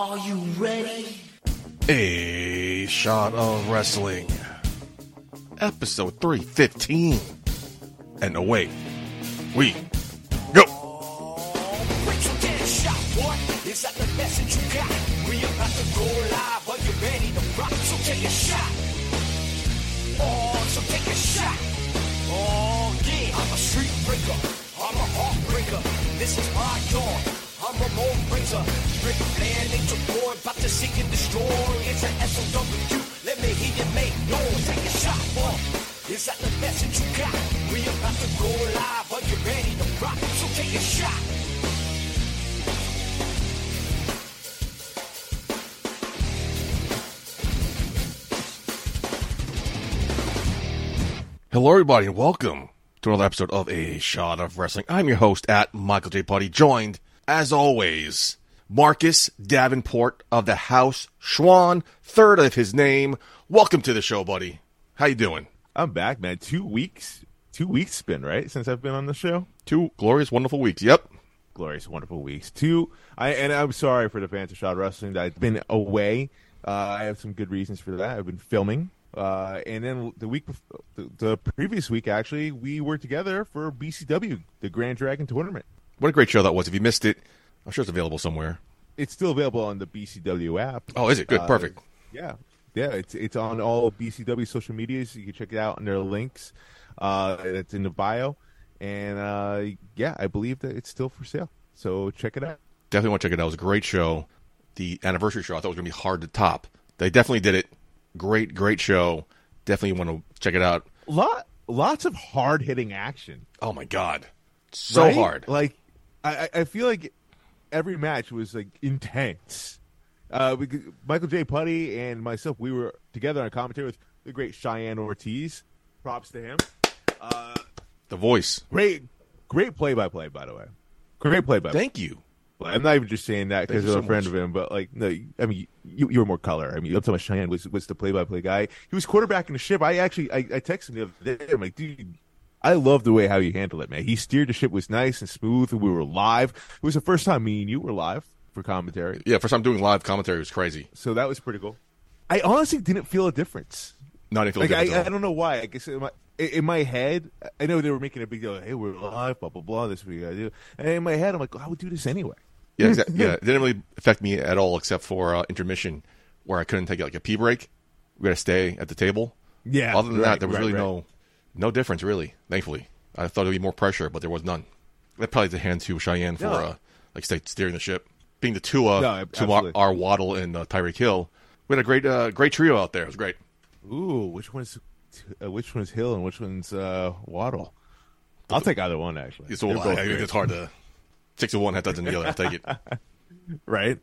Are you ready? A shot of wrestling. Episode 315. And away we go. Wait till get a shot, boy. Is that the message you got? We about to go live. Are you ready to rock? So take a shot. Oh, so take a shot. Oh, yeah. I'm a street breaker. I'm a heartbreaker. This is my yard. Flair, Nature Boy, about to seek and destroy. It's an SOW. Let me hear you make noise. Take a shot, boy. Is that the message you got? We about to go live. Are you ready to rock? So take a shot. Hello, everybody, and welcome to another episode of A Shot of Wrestling. I'm your host at Michael J. Putty, joined, as always, Marcus Davenport of the House Schwan, third of his name. Welcome to the show, buddy. How you doing? I'm back, man. Two weeks, two weeks spin right since I've been on the show. Two glorious, wonderful weeks. Yep. Glorious, wonderful weeks. Two. I and I'm sorry for the fans of Shot Wrestling that I've been away. Uh, I have some good reasons for that. I've been filming, uh, and then the week, the, the previous week, actually, we were together for BCW, the Grand Dragon Tournament. What a great show that was. If you missed it, I'm sure it's available somewhere. It's still available on the BCW app. Oh, is it? Good. Uh, Perfect. Yeah, yeah. It's it's on all BCW social medias. You can check it out on their links. Uh, it's in the bio, and uh, yeah, I believe that it's still for sale. So check it out. Definitely want to check it out. It was a great show. The anniversary show, I thought it was going to be hard to top. They definitely did it. Great, great show. Definitely want to check it out. Lot lots of hard hitting action. Oh my god, so right? hard. Like I, I- feel like every match was like intense. Uh, because Michael J. Putty and myself, we were together on commentary with the great Cheyenne Ortiz. Props to him. The voice. Great, great play by play, by the way. Great play by. Thank you. I'm not even just saying that because I'm so a friend much. of him, but like, no, I mean, you, you were more color. I mean, I'm talking about Cheyenne was was the play by play guy. He was quarterbacking the ship. I actually, I, I texted him the other day. I'm like, dude, I love the way how you handled it, man. He steered the ship was nice and smooth, and we were live. It was the first time me and you were live for commentary, Yeah, first time doing live commentary was crazy. so that was pretty cool. I honestly didn't feel a difference. Not even Like, feel good I, I don't know why. I guess in my, in my head, I know they were making a big deal. Hey, we're live, blah blah blah. This is what we gotta do. And in my head, I'm like, I would do this anyway. Yeah, exactly. yeah, it didn't really affect me at all, except for uh, intermission, where I couldn't take like a pee break. We got to stay at the table. Yeah, Other than right, that, there was right, really right. no no difference. Really, thankfully, I thought there'd be more pressure, but there was none. That probably to hand to Cheyenne for No. uh, like stay steering the ship, being the Tua No, to our, our Waddle and uh, Tyreek Hill. We had a great uh, great trio out there. It was great. Ooh, which one's uh, which one's Hill and which one's uh, Waddle? I'll take either one actually. It's, all, I, it's hard to six of one, half dozen the other. I'll take it. right?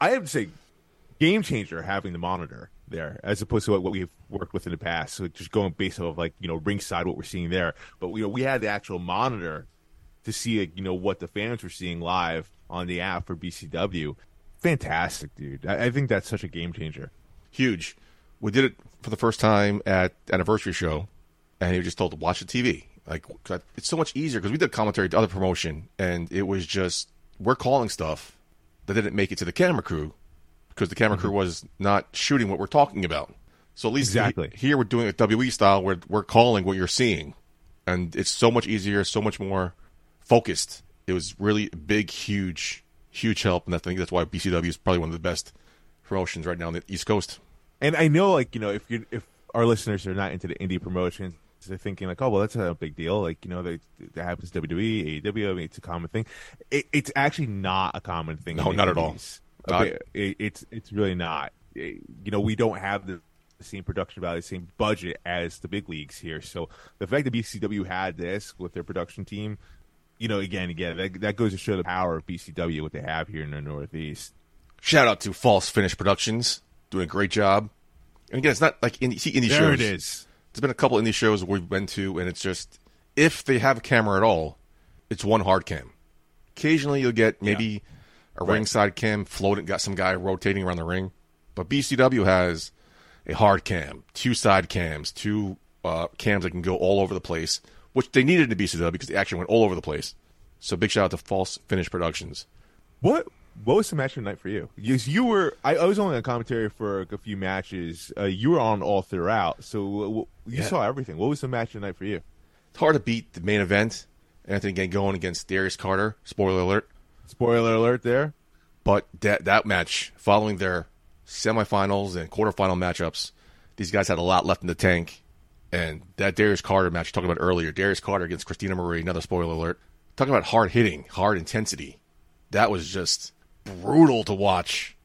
I have to say, game changer having the monitor there as opposed to what, what we've worked with in the past. So just going based off of like you know ringside what we're seeing there, but you know we had the actual monitor to see you know what the fans were seeing live on the app for BCW. Fantastic, dude! I, I think that's such a game changer. huge. We did it for the first time at anniversary show, and he was just told to watch the TV. Like it's so much easier because we did commentary to other promotion, and it was just we're calling stuff that didn't make it to the camera crew because the camera crew was not shooting what we're talking about. So at least Mm-hmm. Exactly. he- here we're doing it WE style where we're calling what you're seeing, and it's so much easier, so much more focused. It was really big, huge, huge help, and I think that's why BCW is probably one of the best promotions right now on the East Coast. And I know, like you know, if you if our listeners are not into the indie promotions, they're thinking like, oh well, that's not a big deal. Like you know, they, that happens to WWE, AEW. I mean, it's a common thing. It, it's actually not a common thing. No, not at all. Not- It- it- it's it's really not. It- you know, we don't have the same production value, same budget as the big leagues here. So the fact that BCW had this with their production team, you know, again, again, that, that goes to show the power of BCW what they have here in the Northeast. Shout out to False Finish Productions, doing a great job. And again, it's not like indie, see indie There shows. it is. There's been a couple indie shows we've been to, and it's just if they have a camera at all, it's one hard cam. Occasionally, you'll get maybe a ringside cam floating, got some guy rotating around the ring. But BCW has a hard cam, two side cams, two uh, cams that can go all over the place, which they needed in BCW because they actually went all over the place. So big shout out to False Finish Productions. What what was the match of the night for you? You, you were I, I was only on commentary for a few matches. Uh, you were on all throughout, so w- w- you Yeah. saw everything. What was the match of the night for you? It's hard to beat the main event. Anthony Gang going against Darius Carter. Spoiler alert. Spoiler alert there. But that that match, following their semifinals and quarterfinal matchups, these guys had a lot left in the tank. And that Darius Carter match you talked about earlier, Darius Carter against Christina Marie, another spoiler alert. Talking about hard hitting, hard intensity. That was just brutal to watch.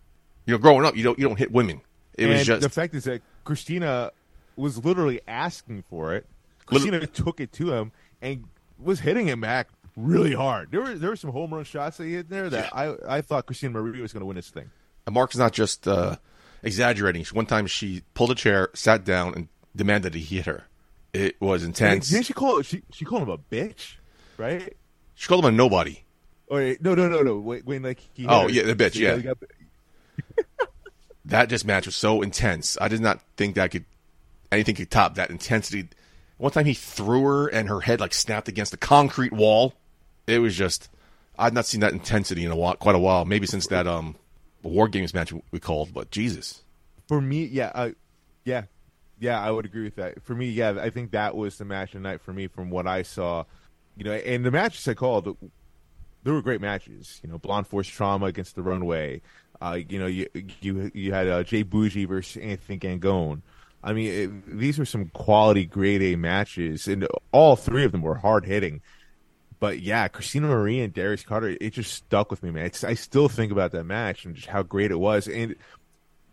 You know, growing up, you don't you don't hit women. It was just the fact is that Christina was literally asking for it. Christina took it to him and was hitting him back really hard. There were there were some home run shots that he hit there that I I thought Christina Marie was going to win this thing. And Mark's not just uh, exaggerating. One time she pulled a chair, sat down, and demanded he hit her. It was intense. Didn't she call she she called him a bitch, right? She called him a nobody. Or no no no no wait when like he Oh, her. yeah, the bitch, yeah. got- That just match was so intense. I did not think that could anything could top that intensity. One time he threw her and her head like snapped against the concrete wall. It was just I've not seen that intensity in a while, quite a while. Maybe since that um war games match we called. But Jesus, For me, yeah, uh, yeah, yeah, I would agree with that. For me, yeah, I think that was the match of the night for me from what I saw. You know, and the matches I called, there were great matches. You know, Blonde Force Trauma against the Runway. Uh, you know, you you you had uh, Jay Bougie versus Anthony Gangone. I mean, it, these were some quality grade A matches, and all three of them were hard hitting. But yeah, Christina Marie and Darius Carter, it just stuck with me, man. It's, I still think about that match and just how great it was. And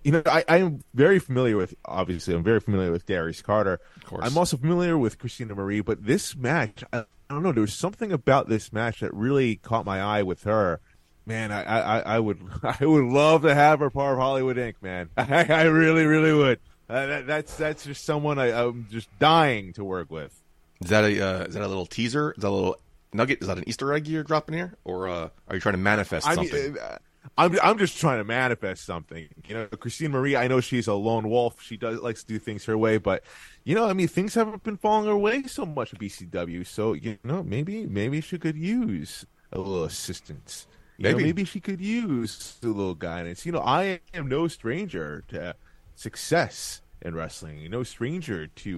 you know, I, I am very familiar with obviously I'm very familiar with Darius Carter. Of course. I'm also familiar with Christina Marie, but this match, I, I don't know, there was something about this match that really caught my eye with her. Man, I, I, I would I would love to have her part of Hollywood Inc. Man, I, I really really would. Uh, that, that's that's just someone I, I'm just dying to work with. is that a uh, is that a little teaser? Is that a little nugget? Is that an Easter egg you're dropping here, or uh, are you trying to manifest I something? mean, uh, I'm I'm just trying to manifest something. You know, Christine Marie. I know she's a lone wolf. She does likes to do things her way, but you know, I mean, things haven't been falling her way so much at BCW. So you know, maybe maybe she could use a little assistance. You know, Maybe. maybe she could use a little guidance. You know, I am no stranger to success in wrestling. No stranger to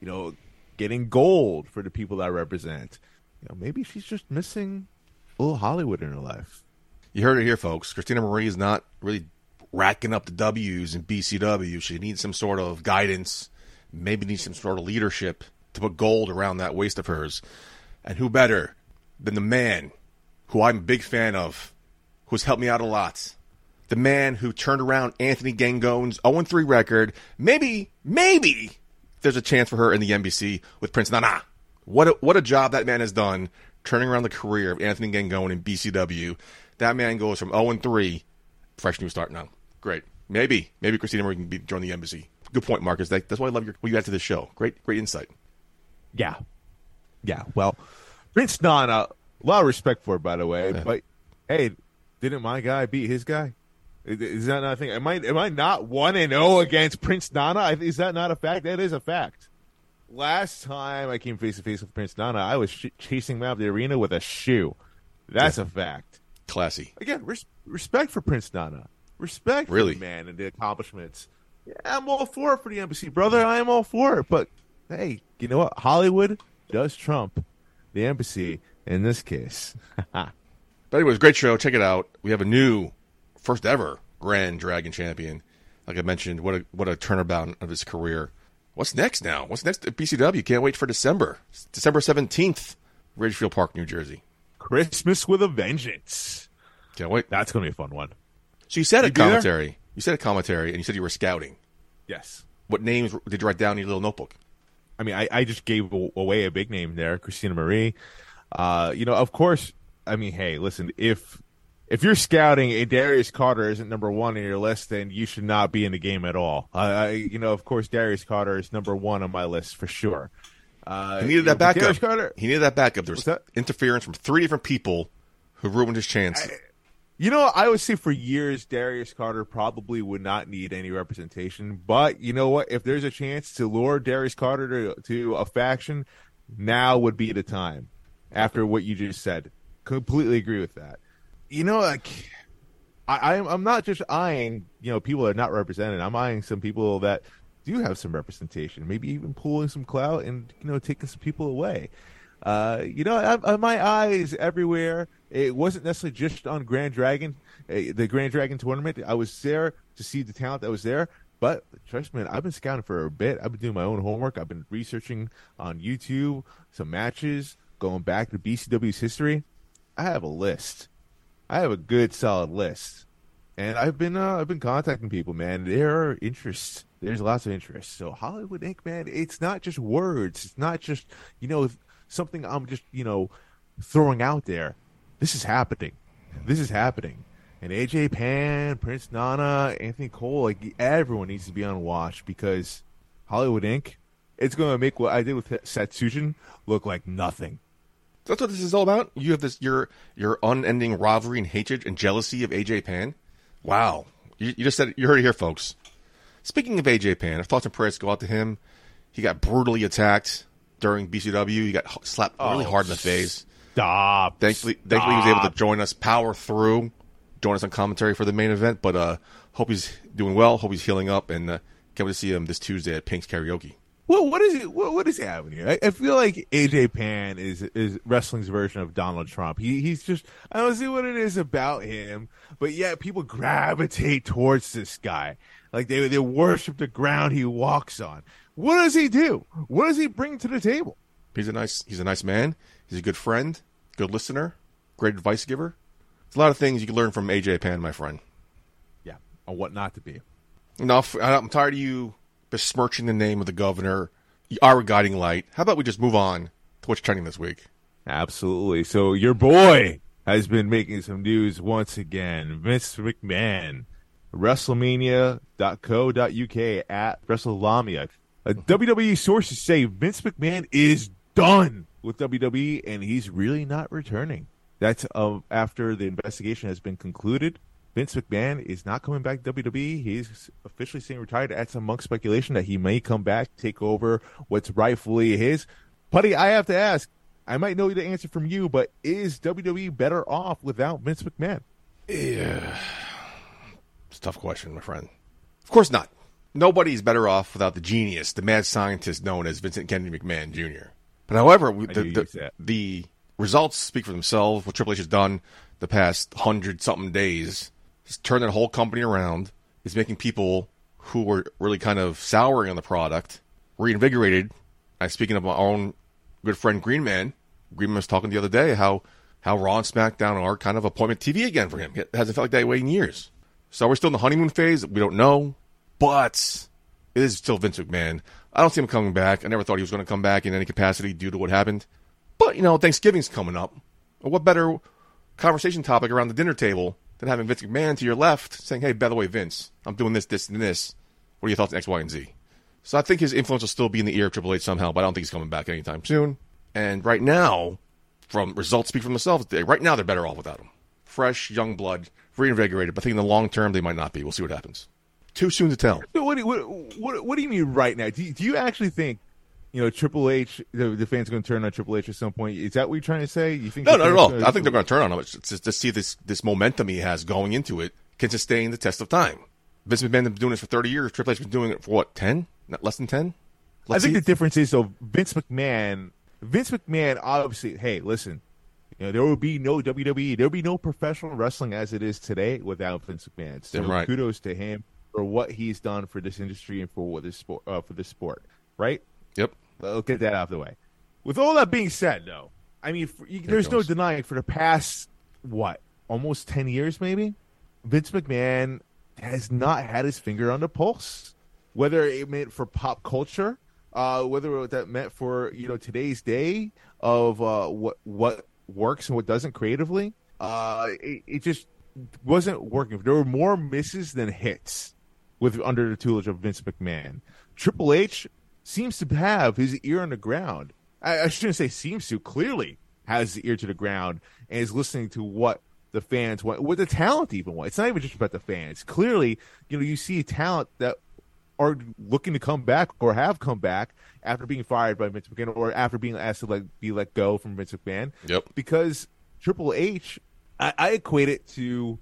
you know getting gold for the people that I represent. You know, maybe she's just missing a little Hollywood in her life. You heard it here, folks. Christina Marie is not really racking up the W's in BCW. She needs some sort of guidance, maybe needs some sort of leadership to put gold around that waist of hers. And who better than the man who I'm a big fan of, who's helped me out a lot? The man who turned around Anthony Gangone's 0 3 record. Maybe, maybe there's a chance for her in the Embassy with Prince Nana. What a, what a job that man has done turning around the career of Anthony Gangone in BCW. That man goes from 0 3, fresh new start now. Great. Maybe, maybe Christina Marie can be, join the embassy. Good point, Marcus. That, that's why I love your, what you add to this show. Great, great insight. Yeah. Yeah. Well, Prince Nana, a lot of respect for it, by the way. Yeah. But hey, didn't my guy beat his guy? Is- Is that not a thing? Am I am I not one and zero against Prince Nana? Is that not a fact? That is a fact. Last time I came face to face with Prince Nana, I was sh- chasing him out of the arena with a shoe. That's a fact. Classy. Again, res- respect for Prince Nana. Respect Really? for the man and the accomplishments. Yeah, I'm all for it for the embassy, brother. I am all for it. But hey, you know what? Hollywood does trump the embassy in this case. But anyways, great show. Check it out. We have a new, first ever Grand Dragon champion. Like I mentioned, what a what a turnabout of his career. What's next now? What's next at BCW? Can't wait for December. It's December seventeenth, Ridgefield Park, New Jersey. Christmas with a vengeance. Can't wait. That's going to be a fun one. So you said a You there? commentary. You said a commentary, and you said you were scouting. Yes. What names did you write down in your little notebook? I mean, I, I just gave away a big name there, Christina Marie. Uh, you know, of course. I mean, hey, listen, if if you're scouting and Darius Carter isn't number one on your list, then you should not be in the game at all. Uh, I, you know, of course, Darius Carter is number one on my list for sure. Uh, He needed that but Darius backup. Carter, He needed that backup. There was that? interference from three different people who ruined his chance. You know, I would say for years Darius Carter probably would not need any representation. But you know what? If there's a chance to lure Darius Carter to, to a faction, now would be the time. After what you just said, completely agree with that. You know, like I, I'm I'm not just eyeing you know people that are not represented. I'm eyeing some people that do have some representation, maybe even pulling some clout and you know taking some people away. Uh, you know, I, I, my eyes everywhere. It wasn't necessarily just on Grand Dragon, uh, the Grand Dragon tournament. I was there to see the talent that was there. But trust me, I've been scouting for a bit. I've been doing my own homework. I've been researching on YouTube some matches, going back to BCW's history. I have a list. I have a good solid list, and I've been uh, I've been contacting people. Man, there are interests. There's lots of interest. So Hollywood Inc. Man, it's not just words. It's not just you know something I'm just you know throwing out there. This is happening. This is happening. And AJ Pan, Prince Nana, Anthony Cole, like everyone needs to be on watch because Hollywood Inc. It's going to make what I did with Satsujin look like nothing. That's what this is all about. You have this your your unending rivalry and hatred and jealousy of AJ Pan. Wow, you, you just said it, you heard it here, folks. Speaking of AJ Pan, our thoughts and prayers go out to him. He got brutally attacked during BCW. He got slapped really Oh, hard in the face. Stop. Thankfully, thankfully he was able to join us, power through, join us on commentary for the main event. But uh, hope he's doing well. Hope he's healing up, and uh, can't wait to see him this Tuesday at Pink's Karaoke. Well, what is it? What, what is happening here? I, I feel like AJ Pan is is wrestling's version of Donald Trump. He he's just I don't see what it is about him, but yet people gravitate towards this guy. Like they they worship the ground he walks on. What does he do? What does he bring to the table? He's a nice he's a nice man. He's a good friend, good listener, great advice giver. There's a lot of things you can learn from AJ Pan, my friend. Yeah, on what not to be. Enough. I'm tired of you besmirching the name of the governor, our guiding light. How about we just move on to what's trending this week? Absolutely. So your boy has been making some news once again. Vince McMahon, WrestleMania.co.uk at WrestleLamia. Uh, WWE sources say Vince McMahon is done with WWE and he's really not returning. That's uh, after the investigation has been concluded. Vince McMahon is not coming back to WWE. He's officially saying retired. That's among speculation that he may come back, take over what's rightfully his. Putty, I have to ask. I might know the answer from you, but is WWE better off without Vince McMahon? Yeah. It's a tough question, my friend. Of course not. Nobody's better off without the genius, the mad scientist known as Vincent Kennedy McMahon Jr. But however, the, the, the results speak for themselves. What Triple H has done the past hundred something days has turned that whole company around. Is making people who were really kind of souring on the product reinvigorated. I'm speaking of my own good friend Greenman. Greenman was talking the other day how how Raw and SmackDown are kind of appointment TV again for him. It hasn't felt like that way in years. So we're still in the honeymoon phase. We don't know, but it is still Vince McMahon. I don't see him coming back. I never thought he was going to come back in any capacity due to what happened. But you know, Thanksgiving's coming up. What better conversation topic around the dinner table than having Vince McMahon to your left saying, "Hey, by the way, Vince, I'm doing this, this, and this. What are your thoughts on X, Y, and Z?" So I think his influence will still be in the ear of Triple H somehow, but I don't think he's coming back anytime soon. And right now, from results speak for themselves. They, right now, they're better off without him. Fresh, young blood, reinvigorated. But I think in the long term, they might not be. We'll see what happens. Too soon to tell. What do, what, what, what do you mean right now? Do you, do you actually think, you know, Triple H, the, the fans are going to turn on Triple H at some point? Is that what you're trying to say? You think No, not at all. gonna- I think they're going to turn on him. It's just to see this this momentum he has going into it can sustain the test of time. Vince McMahon has been doing this for 30 years. Triple H has been doing it for what, 10? Not less than 10? I think the difference is though Vince McMahon. Vince McMahon obviously. Hey, listen. You know, there would be no WWE. There would be no professional wrestling as it is today without Vince McMahon. So right. kudos to him for what he's done for this industry and for what this sport uh, for this sport. Right? Yep. I'll get that out of the way. With all that being said, though, I mean, for, you, there's no denying for the past what almost ten years, maybe Vince McMahon has not had his finger on the pulse. Whether it meant for pop culture, uh, whether that meant for you know today's day of uh, what what works and what doesn't creatively, uh, it, it just wasn't working. There were more misses than hits with under the tutelage of Vince McMahon. Triple H seems to have his ear on the ground. I, I shouldn't say seems to, clearly has the ear to the ground and is listening to what the fans want, what the talent even want. It's not even just about the fans. Clearly, you know, you see talent that are looking to come back or have come back after being fired by Vince McMahon or after being asked to like be let go from Vince McMahon. Yep. Because Triple H, I, I equate it to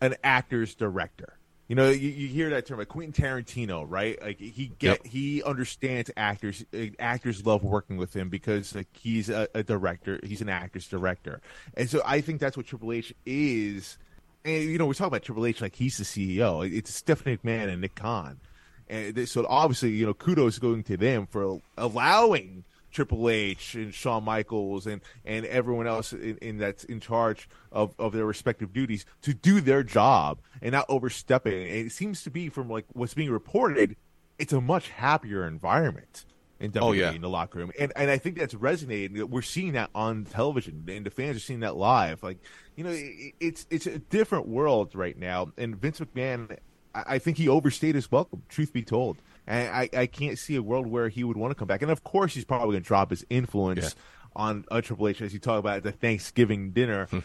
an actor's director. You know, you, you hear that term like Quentin Tarantino, right? Like he get Yep. he understands actors. uh, Actors love working with him because like he's a, a director. He's an actor's director, and so I think that's what Triple H is. And you know, we're talking about Triple H like he's the CEO. It's Stephanie McMahon and Nick Khan, and so obviously, you know, kudos going to them for allowing Triple H and Shawn Michaels and, and everyone else in, in that's in charge of, of their respective duties to do their job and not overstepping. And it seems to be from like what's being reported, it's a much happier environment in WWE Oh, yeah. in the locker room. And and I think that's resonating. We're seeing that on television and the fans are seeing that live. Like, you know, it, it's it's a different world right now. And Vince McMahon I I think he overstayed his welcome, truth be told. And I, I can't see a world where he would want to come back. And of course, he's probably going to drop his influence Yeah. on uh, Triple H as you talk about at the Thanksgiving dinner. Hmm.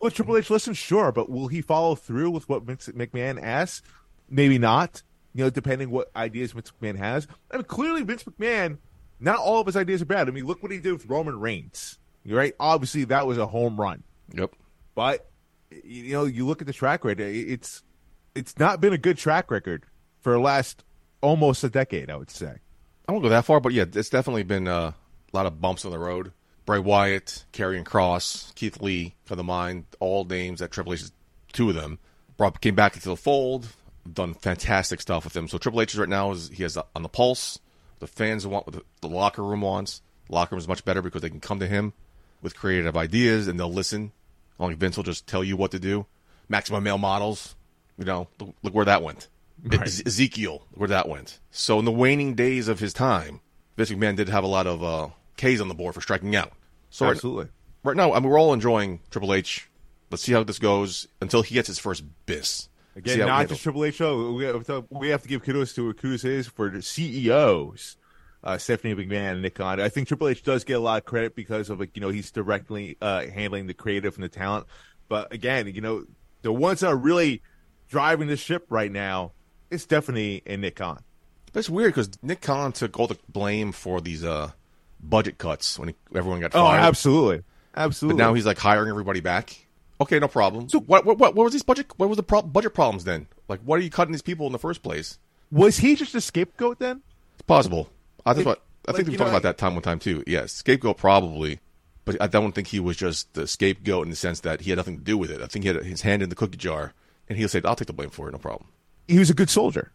Will Triple H listen? Sure. But will he follow through with what Vince McMahon asks? Maybe not. You know, depending what ideas Vince McMahon has. I mean, clearly, Vince McMahon, not all of his ideas are bad. I mean, look what he did with Roman Reigns. Right? Obviously, that was a home run. Yep. But you know, you look at the track record; it's it's not been a good track record for the last almost a decade. I would say. I won't go that far, but yeah, it's definitely been uh, a lot of bumps on the road. Bray Wyatt, Karrion Kross, Keith Lee, for the mind, all names that Triple H, is- two of them, brought came back into the fold. Done fantastic stuff with him. So Triple H is right now is he has on the pulse. The fans want what the, the locker room wants. The locker room is much better because they can come to him with creative ideas and they'll listen. Only Vince will just tell you what to do. Maximum male models, you know, look, look where that went. Right. Ezekiel, where that went. So in the waning days of his time, Vince McMahon did have a lot of uh, K's on the board for striking out. So right, Absolutely. right now, I mean, we're all enjoying Triple H. Let's see how this goes until he gets his first bis. Again, not just Triple H show. We have to, we have to give kudos to kudos is for CEOs, uh, Stephanie McMahon and Nick Khan. I think Triple H does get a lot of credit because of like you know he's directly uh, handling the creative and the talent. But again, you know the ones that are really driving the ship right now, it's Stephanie and Nick Khan. But it's weird because Nick Khan took all the blame for these uh, budget cuts when he, everyone got Oh, fired. absolutely, But absolutely. now he's like hiring everybody back. Okay, no problem. So what? What? What, what was these budget? What was the pro- budget problems then? Like, what are you cutting these people in the first place? was he just a scapegoat then? It's possible. I think. Like- I like, we talked know, about that time one time too. Yes, scapegoat probably, but I don't think he was just the scapegoat in the sense that he had nothing to do with it. I think he had his hand in the cookie jar, and he'll say, "I'll take the blame for it, no problem." He was a good soldier.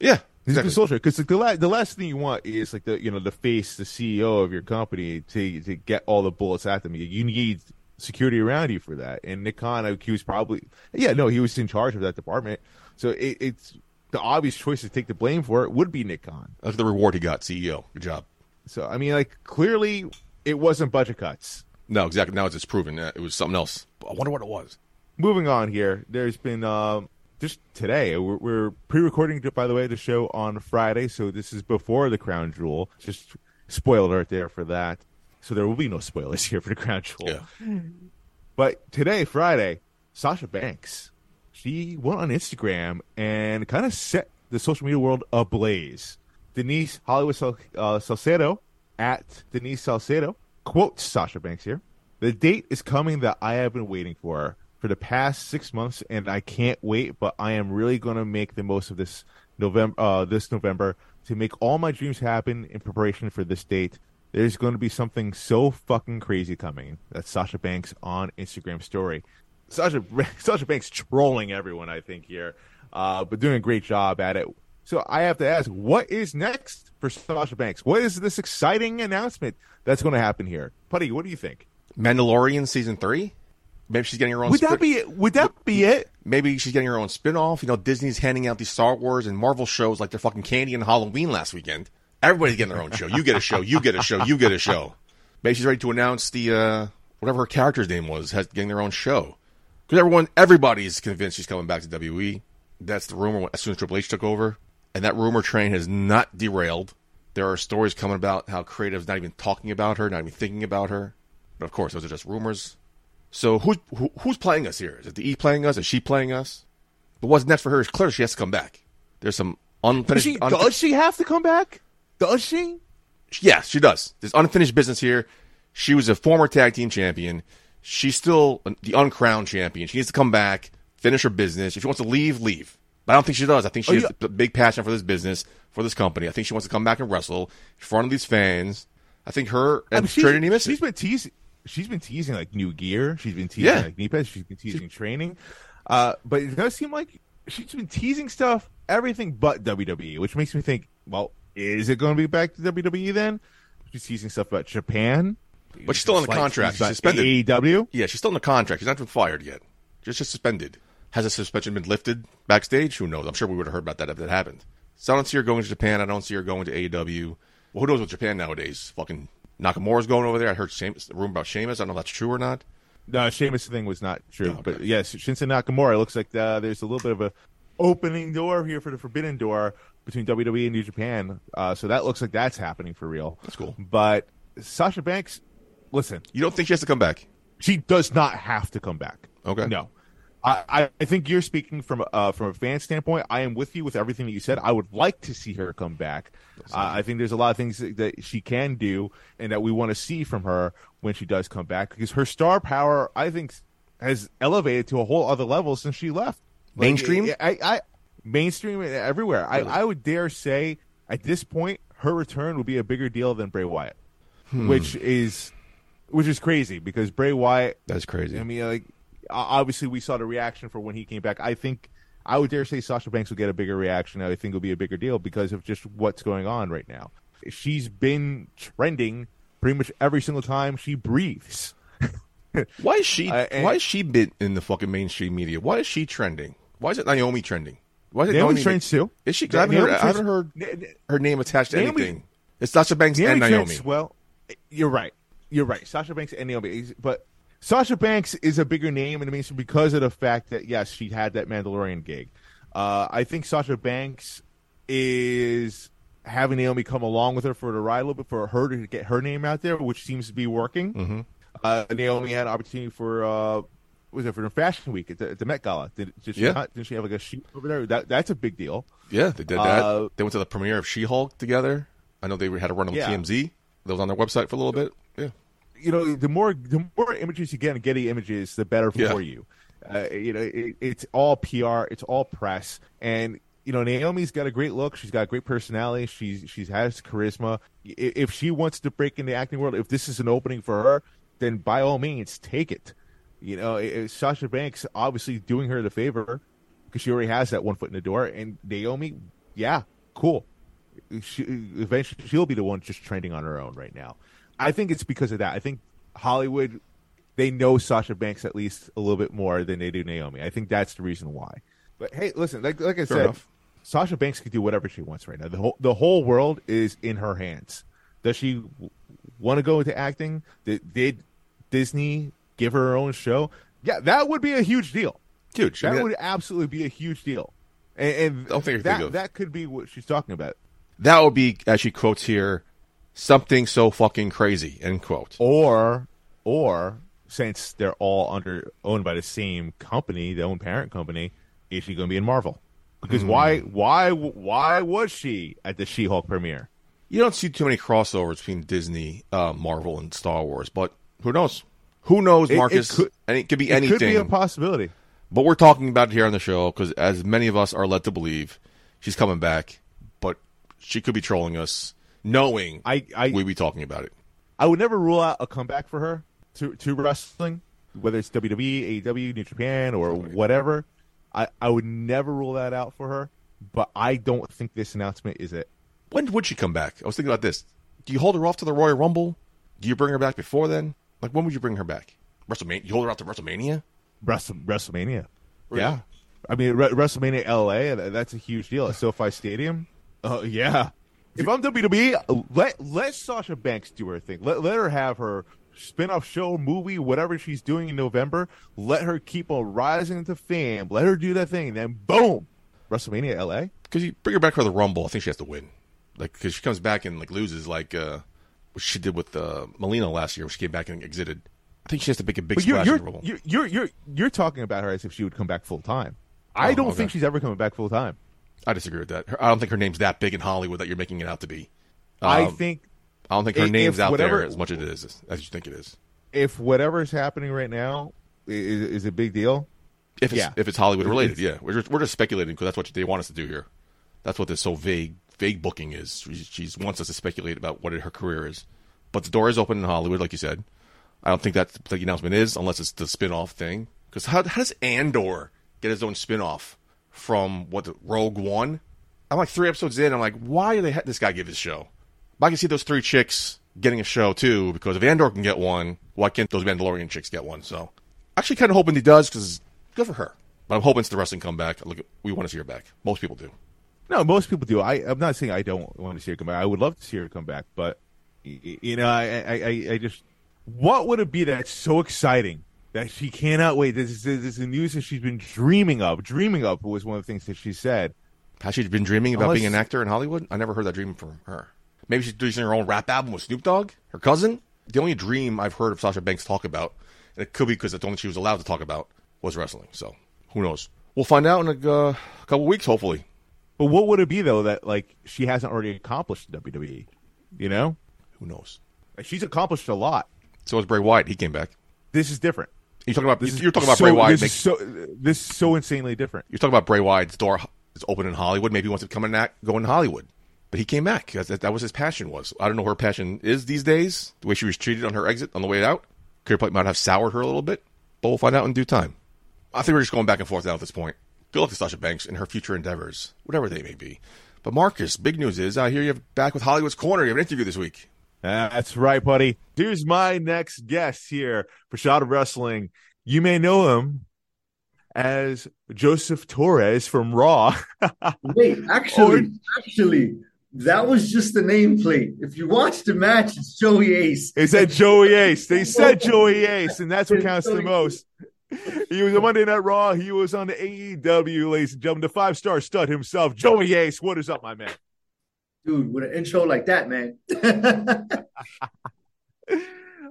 Yeah, He's exactly. a good soldier because the, la- the last thing you want is like the you know the face, the CEO of your company to to get all the bullets at them. You- need security around you for that. And Nick Khan, like, he was probably yeah no he was in charge of that department. So it, it's the obvious choice to take the blame for it would be Nick Khan. Look the reward he got, CEO. Good job. So I mean like clearly it wasn't budget cuts. No, exactly. Now it's just proven that it was something else. I wonder what it was. moving on here there's been um just today we're, we're pre-recording by the way the show on friday so this is before the crown jewel. Just spoiler alert there for that. So there will be no spoilers here for the crown jewel. Yeah. but today friday sasha banks she went on instagram and kind of set the social media world ablaze. Denise hollywood Sal- uh, salcedo at denise salcedo quotes sasha banks here the date is coming that I have been waiting for for the past six months, and I can't wait. But I am really going to make the most of this November, uh, this November, to make all my dreams happen in preparation for this date. There's going to be something so fucking crazy coming. That's Sasha Banks on Instagram story. Sasha Sasha Banks trolling everyone, I think here, uh, but doing a great job at it. So I have to ask, what is next for Sasha Banks? What is this exciting announcement that's going to happen here, Putty? What do you think? Mandalorian season three. Maybe she's getting her own. Would that be it? Would that be it? Maybe she's getting her own spin-off. You know, Disney's handing out these Star Wars and Marvel shows like they're fucking candy and Halloween last weekend. Everybody's getting their own show. You get a show. You get a show. You get a show. Maybe she's ready to announce the uh, whatever her character's name was, has getting their own show. Because everyone, everybody's convinced she's coming back to WWE. That's the rumor as soon as Triple H took over, and that rumor train has not derailed. There are stories coming about how creative's not even talking about her, not even thinking about her. But of course, those are just rumors. So who's who, who's playing us here? Is it the E playing us? Is she playing us? But what's next for her is clear. She has to come back. There's some unfinished. she, does she have to come back? Does she? yeah, she does. There's unfinished business here. She was a former tag team champion. She's still the uncrowned champion. She needs to come back, finish her business. If she wants to leave, leave. But I don't think she does. I think she Oh, has yeah. a big passion for this business, for this company. I think she wants to come back and wrestle in front of these fans. I think her I and mean, she's, Trinity miss she's it. been teasing. She's been teasing like new gear. She's been teasing Yeah. like knee pads. She's been teasing training. Uh, but it does seem like she's been teasing stuff, everything but WWE, which makes me think, well, is it going to be back to WWE then? She's teasing stuff about Japan, But she's still under Like, contract. she's suspended. AEW. Yeah, she's still in the contract. She's not been fired yet. Just just suspended. Has a suspension been lifted backstage? Who knows? I'm sure we would have heard about that if that happened. So I don't see her going to Japan. I don't see her going to AEW. Well, who knows with Japan nowadays? Fucking Nakamura's going over there. I heard Sheamus, a rumor about Sheamus. I don't know if that's true or not. No, Sheamus thing was not true. Oh, okay. But yes, Shinsuke Nakamura. It looks like uh, there's a little bit of a opening door here for the forbidden door between WWE and New Japan. Uh, so that looks like that's happening for real. That's cool. But Sasha Banks, listen, You don't think she has to come back? she does not have to come back. Okay. No. I, I- I think you're speaking from uh, from a fan standpoint. I am with you with everything that you said. I would like to see her come back. Uh, I think there's a lot of things that, that she can do and that we want to see from her when she does come back because her star power, I think, has elevated to a whole other level since she left. Like, Mainstream? I, I mainstream everywhere. I, I would dare say at this point her return would be a bigger deal than Bray Wyatt, which is which is crazy because Bray Wyatt That's crazy. I mean, like obviously we saw the reaction for when he came back. I think I would dare say Sasha Banks will get a bigger reaction. I think it'll be a bigger deal because of just what's going on right now. She's been trending pretty much every single time she breathes. Why is she? Uh, why is she been in the fucking mainstream media? Why is she trending? Why is it Naomi trending? Why is it Naomi Naomi trends too. Is she? I haven't, Naomi heard, I haven't heard her name attached to Naomi- anything. It's Sasha Banks and Naomi Naomi. Trent's- well, you're right. You're right. Sasha Banks and Naomi, but Sasha Banks is a bigger name in the mainstream because of the fact that yes, she had that Mandalorian gig. Uh, I think Sasha Banks is having Naomi come along with her for the ride a little bit for her to get her name out there, which seems to be working. Mm-hmm. Uh, Naomi had an opportunity for uh, was it for the Fashion Week at the, at the Met Gala? Did, did she Yeah. not? Did she have like a shoot over there? That that's a big deal. Yeah, they did that. Uh, they went to the premiere of She-Hulk together. I know they had a run on Yeah. TMZ. That was on their website for a little bit. Yeah. You know, the more the more images you get and Getty images, the better for Yeah. you. Uh, you know, it, it's all PR, it's all press, and you know, Naomi's got a great look. She's got a great personality. She's she's has charisma. If she wants to break in the acting world, if this is an opening for her, then by all means, take it. You know, it- it- Sasha Banks obviously doing her the favor because she already has that one foot in the door, and Naomi, yeah, cool she, eventually she'll be the one just trending on her own right now. I think it's because of that. I think Hollywood they know Sasha Banks at least a little bit more than they do Naomi. I think that's the reason why. But hey, listen, like like I Fair said, enough. Sasha Banks can do whatever she wants right now. The whole the whole world is in her hands. Does she want to go into acting? Did, did Disney give her her own show? Yeah, that would be a huge deal. Huge. That would absolutely be a huge deal. And, and I that that could be what she's talking about. that would be, as she quotes here, something so fucking crazy, end quote. or or since they're all under owned by the same company, the own parent company, is she going to be in Marvel? Because Hmm. why why why was she at the She-Hulk premiere? You don't see too many crossovers between Disney, uh, Marvel, and Star Wars, but who knows? Who knows, It- it Marcus? could- and it could be It anything. could be a possibility. But we're talking about it here on the show because, as many of us are led to believe, she's coming back. But she could be trolling us, knowing I I, we'd be talking about it. I would never rule out a comeback for her to to wrestling, whether it's WWE, AEW, New Japan, or whatever. I I would never rule that out for her. But I don't think this announcement is it. When would she come back? I was thinking about this. Do you hold her off to the Royal Rumble? Do you bring her back before then? Like, when would you bring her back? WrestleMania? You hold her out to WrestleMania? Wrestle, WrestleMania. Really? Yeah. I mean, Re- WrestleMania LA, that's a huge deal at SoFi Stadium. Oh, yeah. If I'm WWE, let, let Sasha Banks do her thing. Let, let her have her spin off show, movie, whatever she's doing in November. Let her keep on rising to fame. Let her do that thing. Then, boom, WrestleMania LA. Because you bring her back for the Rumble, I think she has to win. Like, because she comes back and like loses, like uh, what she did with uh, Melina last year, when she came back and exited. I think she has to make a big But splash you're, in the Rumble. you're, you're, you're, you're talking about her as if she would come back full time. I Oh, don't okay. think she's ever coming back full time. I disagree with that. I don't think her name's that big in Hollywood that you're making it out to be. I Um, think I don't think her if- name's if out whatever- there as much as it is as you think it is. if whatever is happening right now is, is a big deal, If it's, Yeah. if it's Hollywood related, yeah, we're just, we're just speculating because that's what they want us to do here. That's what this so vague vague booking is. She, she wants us to speculate about what her career is, but the door is open in Hollywood, like you said. I don't think that's the announcement is, unless it's the spin off thing. Because how, how does Andor get his own spin off from what the Rogue One? I'm like three episodes in. I'm like, why do they have this guy give his show? But I can see those three chicks getting a show too, because if Andor can get one, why can't those Mandalorian chicks get one? So, actually, kind of hoping he does because it's good for her. But I'm hoping it's the wrestling comeback. Look, we want to see her back. Most people do. No, most people do. I, I'm not saying I don't want to see her come back. I would love to see her come back, but you know, I, I, I just what would it be that's so exciting that she cannot wait? This is, this is the news that she's been dreaming of. Dreaming of was one of the things that she said. Has she been dreaming about Unless- being an actor in Hollywood? I never heard that dream from her. Maybe she's doing her own rap album with Snoop Dogg, her cousin. The only dream I've heard of Sasha Banks talk about, and it could be because it's the only she was allowed to talk about, was wrestling. So who knows? We'll find out in a uh, couple weeks, hopefully. But what would it be though that like she hasn't already accomplished in WWE? You know, Who knows? like, she's accomplished a lot. So is Bray Wyatt. He came back. This is different. You talking about? This is You're talking about so, Bray Wyatt. This Make, is so this is so insanely different. you're talking about Bray Wyatt's door is open in Hollywood. Maybe he wants to come and act, go in Hollywood. But he came back. That, that was his passion. Was I don't know what her passion is these days. The way she was treated on her exit on the way out, could probably might have soured her a little bit. But we'll find out in due time. I think we're just going back and forth now at this point. Good luck to Sasha Banks in her future endeavors, whatever they may be. But Marcus, big news is I hear you're back with Hollywood's Corner. You have an interview this week. That's right, buddy. Here's my next guest here for Shot of Wrestling. You may know him as Joseph Torres from Raw. Wait, actually, actually, that was just the nameplate. If you watch the match, it's Joey Ace. They said Joey Ace. They said Joey Ace, and that's what counts the most. He was on Monday Night Raw. He was on the AEW, ladies and gentlemen. The five star stud himself, Joey Ace. What is up, my man? Dude, with an intro like that, man.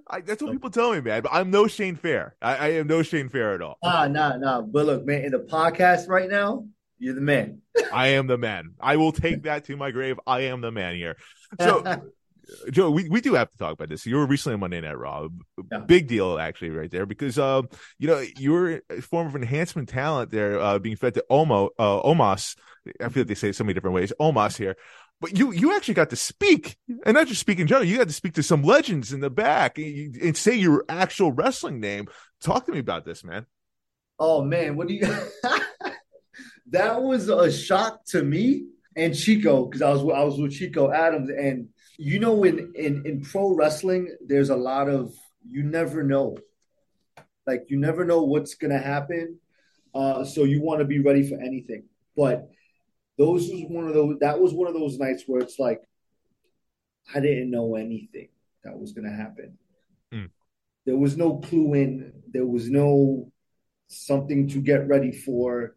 I, that's what people tell me, man. But I'm no Shane Fair. I, I am no Shane Fair at all. nah, nah, nah. But look, man, in the podcast right now, you're the man. I am the man. I will take that to my grave. I am the man here. So, Joe, we, we do have to talk about this. You were recently on Monday Night Raw. Yeah. Big deal, actually, right there, because um, you know you were a form of enhancement talent there, uh, being fed to Omo, uh, Omos. I feel like they say it so many different ways. Omos here, but you you actually got to speak, and not just speak in general. You got to speak to some legends in the back and, and say your actual wrestling name. Talk to me about this, man. oh man, what do you? that was a shock to me and Chico because I was I was with Chico Adams, and you know, in in in pro wrestling, there's a lot of you never know, like you never know what's gonna happen. Uh, so you want to be ready for anything. But those was one of those. That was one of those nights where it's like I didn't know anything that was gonna happen. Hmm. There was no clue in. There was no something to get ready for.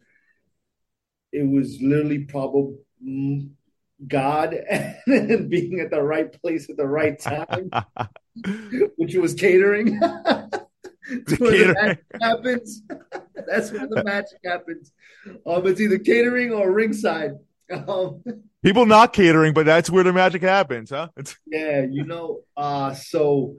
It was literally probably mm, God and being at the right place at the right time, which was catering. That's where the Catering. happens. That's where the magic happens. Um, it's either catering or ringside. Um, People not catering, but that's where the magic happens, huh? It's, yeah, you know, uh, so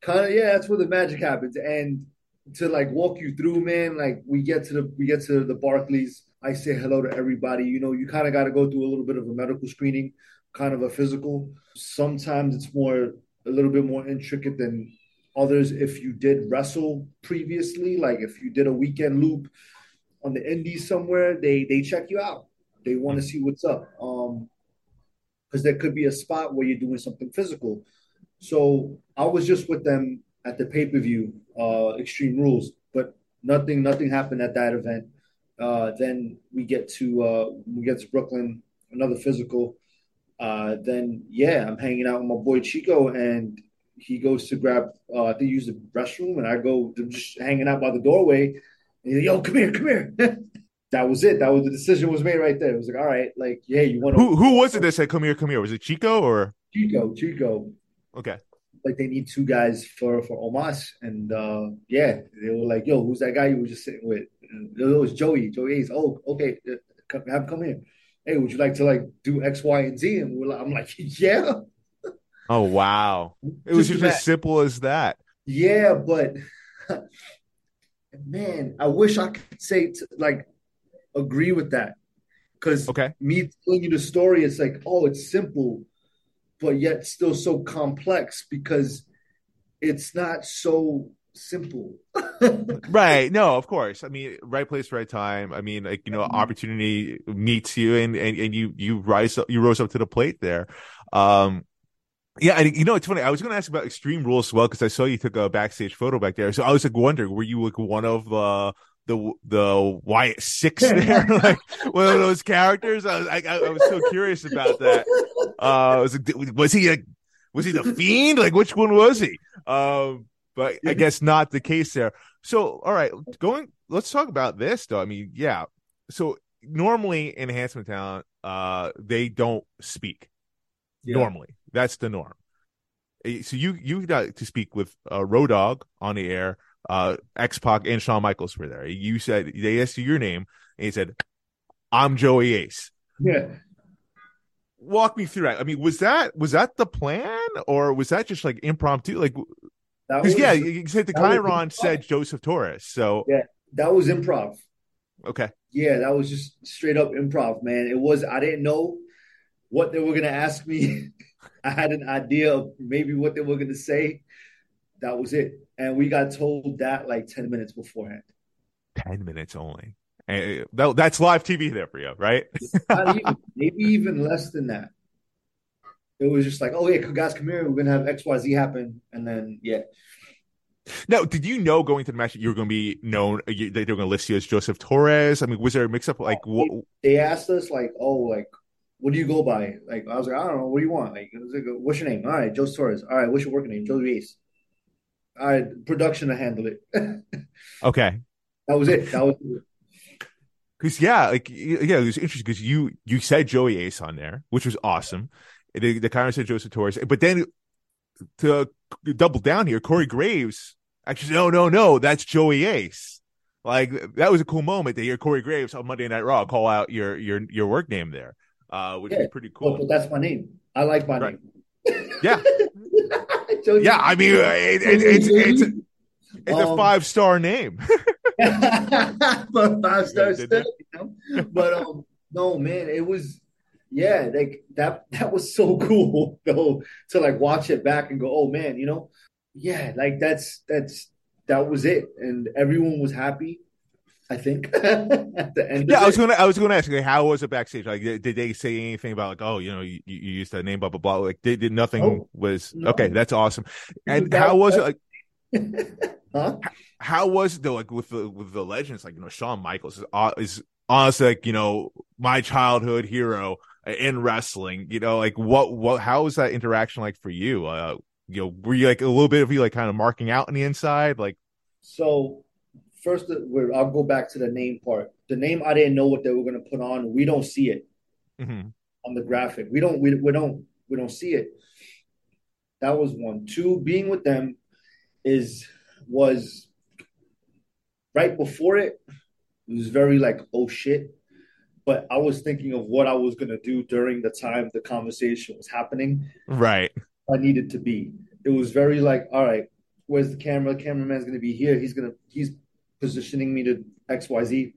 kind of yeah, that's where the magic happens. And to like walk you through, man, like we get to the we get to the Barclays. I say hello to everybody. You know, you kind of got to go through a little bit of a medical screening, kind of a physical. Sometimes it's more a little bit more intricate than others. If you did wrestle previously, like if you did a weekend loop on the indies somewhere, they they check you out. They want to see what's up. Um, because there could be a spot where you're doing something physical. So I was just with them at the pay per view, uh, Extreme Rules, but nothing nothing happened at that event. Uh, then we get to uh, we get to Brooklyn, another physical. Uh, then yeah, I'm hanging out with my boy Chico, and he goes to grab. Uh, I think he used the restroom, and I go just hanging out by the doorway. And he's, Yo, come here, come here. that was it. That was the decision was made right there. It was like, all right, like yeah, you want to who who was it that said come here, come here? Was it Chico or Chico, Chico. okay? like they need two guys for for Omos, and uh yeah, they were like, "Yo, who's that guy you were just sitting with?" And it was Joey. Joey. Oh, okay, uh, come, have him come in. Hey, would you like to like do X, Y, and Z? And we're like, I'm like, yeah, Oh wow! It was Just just as simple as that. yeah, but man, I wish I could say to, like agree with that. Because Okay. me telling you the story, it's like, oh, it's simple, but yet still so complex because it's not so simple. Right. No, of course. I mean, right place, right time. I mean, like, you know, Mhm. opportunity meets you and, and, and you, you rise up, you rose up to the plate there. Um, yeah, and you know, it's funny. I was going to ask about Extreme Rules as well because I saw you took a backstage photo back there. So I was like wondering, were you like one of the the the Wyatt Six there, like one of those characters? I was I, I was so curious about that. Uh, was was he like, was he the fiend? Like, which one was he? Um, but I guess not the case there. So, all right, going. Let's talk about this though. I mean, yeah. So normally enhancement talent, uh, they don't speak. Yeah. Normally, that's the norm. Eh, So you you got to speak with uh, Road Dog on the air. Uh, X Pac and Shawn Michaels were there. You said they asked you your name, and he said, "I'm Joey Ace." Yeah. Walk me through that. I mean, was that was that the plan, or was that just like impromptu? Like, was, yeah, you said the Chiron said Joseph Torres. So Yeah. that was improv. okay, Yeah, that was just straight up improv, man. It was I didn't know what they were gonna ask me. I had an idea of maybe what they were gonna say. That was it. And we got told that like 10 minutes beforehand. ten minutes only. And that, that's live TV there for you, right? Even, maybe even less than that. It was just like, oh yeah, guys, come here. We're gonna have XYZ happen. And then yeah. Now, did you know going to the match that you were going to be known? uh, you- They were going to list you as Joseph Torres. I mean, was there a mix-up? Like, what, They asked us like, oh, like, what do you go by? Like I was like, I don't know, what do you want? Like, was like what's your name? All right, Joe Torres. All right, what's your working name? Joe Reese. All right, production to handle it. okay, that was it. That was it. because yeah, like yeah, it was interesting because you you said Joey Ace on there, which was awesome. The, the Chiron said Joseph Torres, but then to double down here, Corey Graves actually no, no, no, that's Joey Ace. Like that was a cool moment to hear Corey Graves on Monday Night Raw call out your your your work name there, uh, which Yeah. is pretty Well, cool. but that's my name. I like my Right. name. Yeah. Yeah, I mean, it, it, it's it's it's a Um, five star name. but five star still, you know. But um, no, man, it was yeah, like that. That was so cool though to like watch it back and go, oh man, you know, yeah, like that's that's that was it, and everyone was happy. I think at the end. Yeah, I was gonna, I was gonna ask, like, how was it backstage? Like, did did they say anything about like, oh, you know, you, you used that name, blah blah blah? Like, did, did nothing No. was No. okay? That's awesome. And That- how was it? Like, huh? how was it though? Like with the with the legends, like you know, Shawn Michaels is uh, is honestly like you know my childhood hero in wrestling. You know, like what what how was that interaction like for you? Uh, you know, were you like a little bit of you like kind of marking out on the inside, like? So first, I'll go back to the name part. The name I didn't know what they were going to put on. We don't see it mhm. on the graphic. We don't. We, we don't. We don't see it. That was one. Two. Being with them is was right before it. It was very like oh shit. But I was thinking of what I was gonna do during the time the conversation was happening. Right. I needed to be. It was very like, all right, where's the camera? The cameraman's gonna be here. He's gonna he's positioning me to XYZ.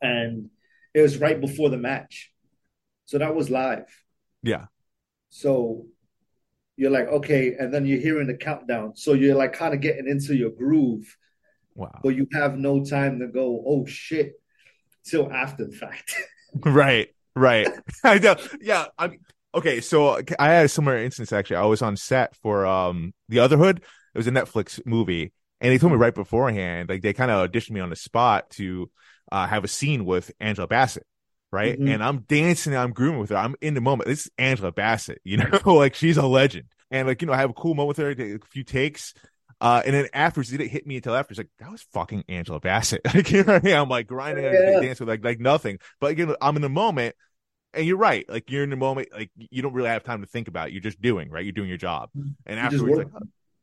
And it was right before the match. So that was live. Yeah. So you're like, okay, and then you're hearing the countdown. So you're like kind of getting into your groove, Wow. but you have no time to go, oh shit, till after the fact. Right, right. I know. Yeah. I'm okay. So I had a similar instance actually. I was on set for um The Otherhood. It was a Netflix movie, and they told me right beforehand, like they kind of auditioned me on the spot to uh, have a scene with Angela Bassett. Right. Mhm. And I'm dancing, I'm grooming with her. I'm in the moment. This is Angela Bassett, you know, like she's a legend. And like, you know, I have a cool moment with her, a few takes. Uh, and then afterwards, it didn't hit me until after. It's like that was fucking Angela Bassett. Like you know, what I mean? I'm like grinding and Yeah. dancing like like nothing. But you know, I'm in the moment, and you're right. Like you're in the moment. Like you don't really have time to think about it. You're just doing right. You're doing your job. And You afterwards, like,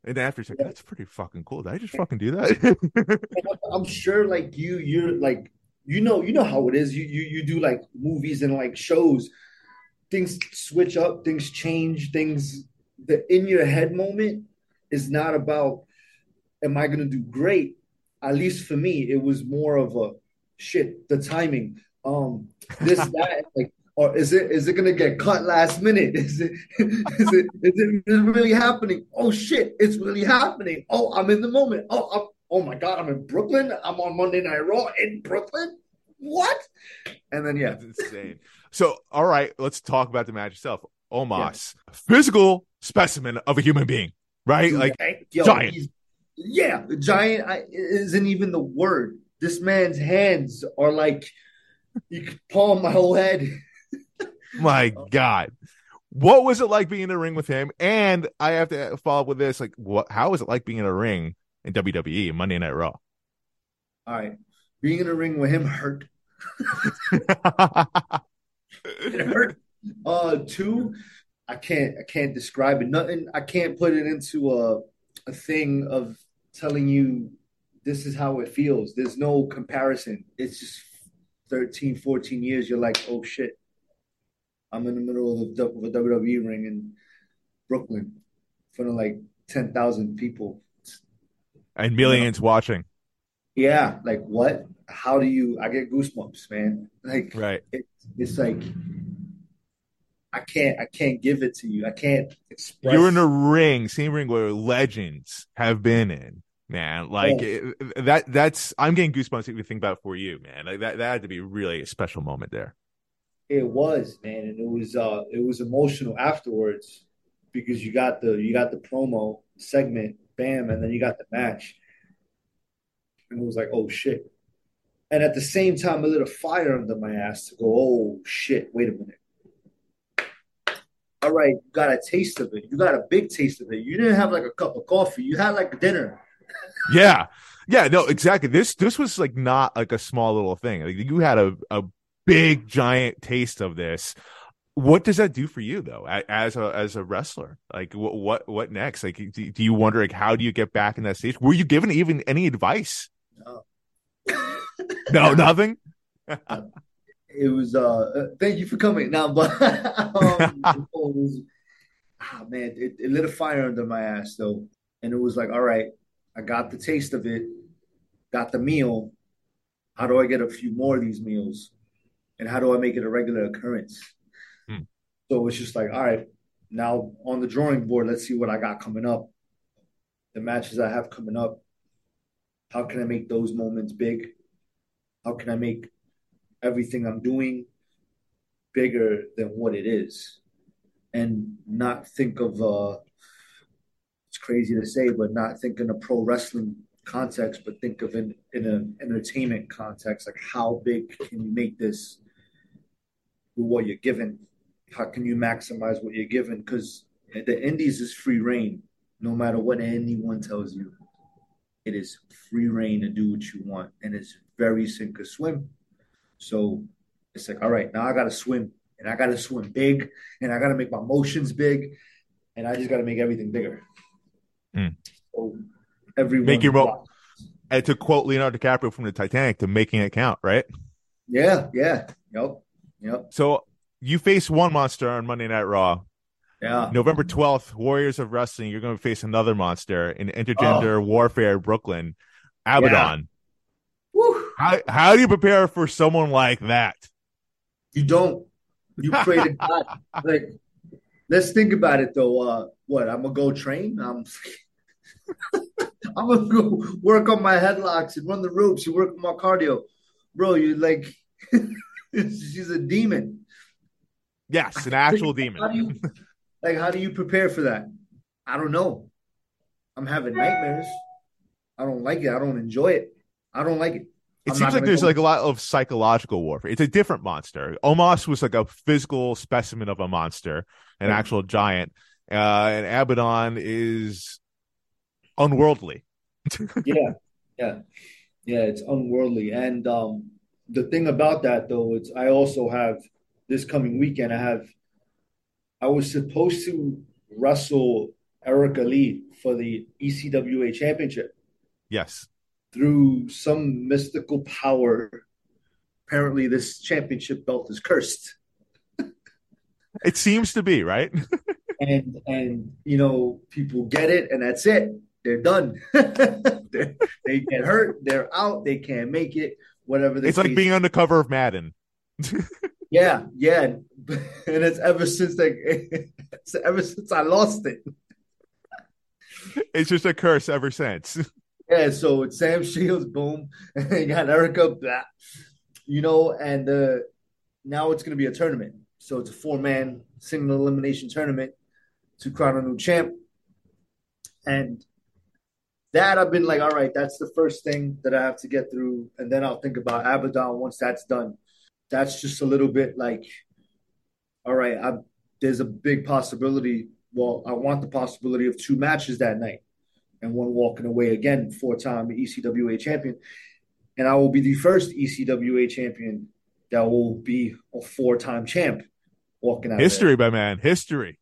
and after it's like Yeah. that's pretty fucking cool. Did I just fucking do that? I'm sure like you you're like you know you know how it is. You you you do like movies and like shows. Things switch up, things change, things the in your head moment is not about am I gonna do great? at least for me, it was more of a shit, the timing. Um, this, that, like, or is it is it gonna get cut last minute? Is it is it is it really happening? Oh shit, it's really happening. Oh, I'm in the moment. Oh, I'm, oh my god, I'm in Brooklyn. I'm on Monday Night Raw in Brooklyn. What? And then yeah, That's insane. So, all right, let's talk about the match itself. Omos, physical specimen of a human being, right? Like Yo, giant. Yeah, giant I, isn't even the word. This man's hands are like you could palm my whole head. My God. What was it like being in a ring with him? And I have to follow up with this. Like, what how was it like being in a ring in WWE Monday Night Raw? All right, being in a ring with him hurt. It hurt. Uh, two, I can't I can't describe it. Nothing. I can't put it into a a thing of telling you this is how it feels. There's no comparison. It's just 13, 14 years. You're like, oh shit, I'm in the middle of, of a WWE ring in Brooklyn, in front of like ten thousand people. and millions watching. Yeah, like what? How do you? I get goosebumps, man. Like Right. it, it's like I can't I can't give it to you. I can't express. You're in a ring, same ring where legends have been in, man. Like it- that. That's I'm getting goosebumps if you think about it for you, man. Like that. That had to be really a special moment there. It was man, and it was uh it was emotional afterwards because you got the you got the promo segment, bam, and then you got the match, and it was like oh shit. And at the same time, a little fire under my ass to go, oh shit, wait a minute. All right, you got a taste of it. You got a big taste of it. You didn't have like a cup of coffee. You had like dinner. Yeah. Yeah. No. Exactly. This. This was like not like a small little thing. Like you had a a big giant taste of this. What does that do for you though, as a as a wrestler? Like what what what next? Like do, do you wonder like how do you get back in that stage? Were you given even any advice? No. No, nothing. it was uh uh, thank you for coming now but um, was, ah man it, it lit a fire under my ass though and it was like all right i got the taste of it got the meal how do i get a few more of these meals and how do i make it a regular occurrence? Hmm. so it's just like all right now on the drawing board let's see what i got coming up. The matches i have coming up. How can i make those moments big? How can i make everything I'm doing bigger than what it is? And not think of uh it's crazy to say but not think in a pro wrestling context but think of in in an entertainment context like how big can you make this what you're given how can you maximize what you're given because the indies is free reign no matter what anyone tells you it is free reign to do what you want and it's very sink or swim so it's like, all right, now I got to swim and I got to swim big and I got to make my motions big and I just got to make everything bigger. Hmm. So everyone Make your mo-. And to quote Leonardo DiCaprio from the Titanic, to making it count, right? Yeah, yeah. Yep. Yep. So you face one monster on Monday Night Raw. Yeah. November 12th, Warriors of Wrestling, you're going to face another monster in intergender warfare Brooklyn, Abaddon. Woo. How, how do you prepare for someone like that? You don't. You pray to God. Like, let's think about it though. Uh, what? I'm gonna go train. I'm. I'm gonna go work on my headlocks and run the ropes and work on my cardio, bro. You like, she's a demon. Yes, an actual How do demon. you, like, how do you prepare for that? I don't know. I'm having nightmares. I don't like it. I don't enjoy it. I don't like it. It I'm seems like there's go- like a lot of psychological warfare. It's a different monster. Omos was like a physical specimen of a monster, an actual giant. Uh, and Abaddon is unworldly. yeah, yeah, yeah. It's unworldly, and um, the thing about that though, it's I also have this coming weekend. I have. I was supposed to wrestle Erica Lee for the ECWA Championship Yes. through some mystical power. Apparently, this championship belt is cursed. It seems to be, right? and and you know people get it and that's it they're done. they're, they get hurt, they're out, they can't make it. Whatever. It's like being on the cover of Madden. yeah, yeah, and it's ever since like it's ever since I lost it. It's just a curse ever since. Yeah, so it's Sam Shields, boom, and you got Erica, blah, you know, and uh, now it's going to be a tournament. So it's a four man single elimination tournament to crown a new champ. And that I've been like, all right, that's the first thing that I have to get through. And then I'll think about Abaddon once that's done. That's just a little bit like, all right, I, there's a big possibility. Well, I want the possibility of two matches that night and one walking away again, four time ECWA champion. And I will be the first ECWA champion that will be a four time champ walking out. History, my man, history.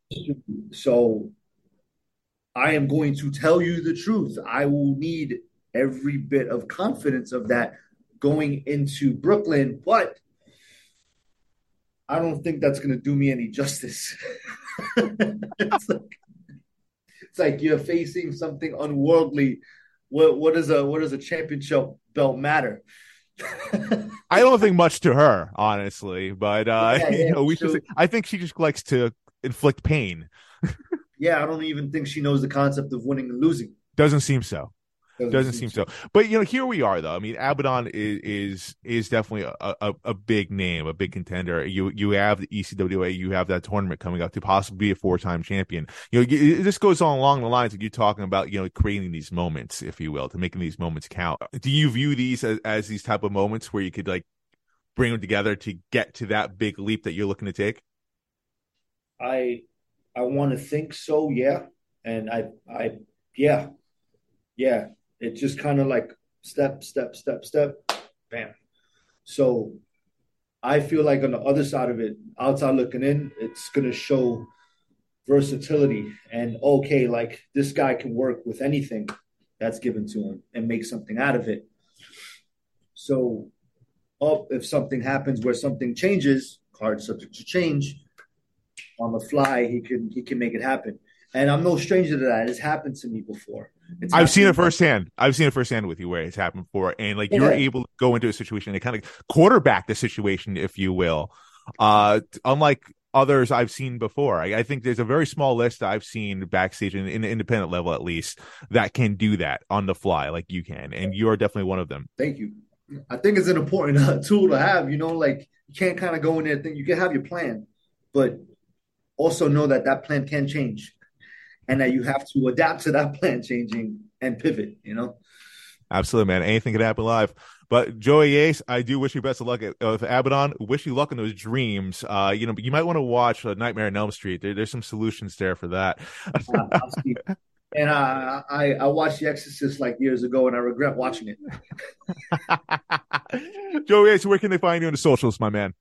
So I am going to tell you the truth. I will need every bit of confidence of that going into Brooklyn, but I don't think that's going to do me any justice. it's, like, it's like you're facing something unworldly. What what is a what does a championship belt matter? I don't think much to her, honestly, but uh, yeah, yeah, you know, we should. Say, I think she just likes to inflict pain. Yeah, I don't even think she knows the concept of winning and losing. Doesn't seem so. Doesn't, Doesn't seem so. But you know, here we are though. I mean, Abaddon is is is definitely a, a, a, big name, a big contender. You you have the ECWA, you have that tournament coming up to possibly be a four time champion. You know, this goes on along the lines of you talking about you know creating these moments, if you will, to making these moments count. Do you view these as, as these type of moments where you could like bring them together to get to that big leap that you're looking to take? I I want to think so, yeah, and I I yeah yeah it just kind of like step, step, step, step, bam. So I feel like on the other side of it, outside looking in, it's gonna show versatility and okay, like this guy can work with anything that's given to him and make something out of it. So if something happens where something changes, card subject to change, on the fly, he can he can make it happen. And I'm no stranger to that. It's happened to me before. It's I've seen it firsthand. I've seen it firsthand with you where it's happened before, and like yeah. you're able to go into a situation and kind of quarterback the situation, if you will. Uh, unlike others I've seen before, I, I think there's a very small list I've seen backstage in, in the independent level, at least, that can do that on the fly, like you can, and you are definitely one of them. Thank you. I think it's an important uh, tool to have. You know, like you can't kind of go in there think you can have your plan, but also know that that plan can change and that you have to adapt to that plan changing and pivot, you know? Absolutely, man. Anything can happen live. But Joey Ace, I do wish you best of luck at, with Abaddon. Wish you luck in those dreams. Uh, you know, you might want to watch uh, Nightmare on Elm Street. There, there's some solutions there for that. uh, and uh, I I watched The Exorcist like years ago, and I regret watching it. Joey Ace, where can they find you on the socials, my man?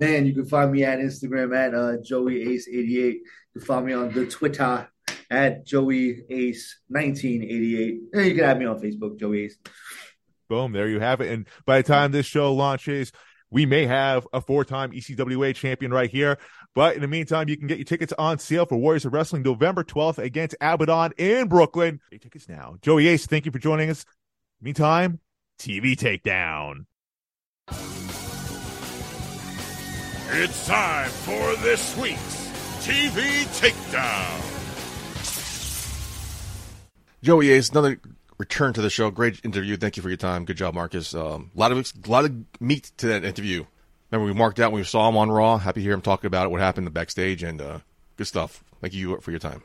Man, you can find me at Instagram at uh, Joey Ace eighty eight. You can find me on the Twitter at Joey Ace 1988. And you can add me on Facebook, Joey Ace. Boom, there you have it. And by the time this show launches, we may have a four-time ECWA champion right here. But in the meantime, you can get your tickets on sale for Warriors of Wrestling November 12th against Abaddon in Brooklyn. Get tickets now. Joey Ace, thank you for joining us. Meantime, TV Takedown. It's time for this week's TV Takedown. Joey Ace, another return to the show. Great interview. Thank you for your time. Good job, Marcus. Um, a lot of lot of meat to that interview. Remember, we marked out when we saw him on Raw. Happy to hear him talking about it, what happened the backstage, and uh, good stuff. Thank you for your time.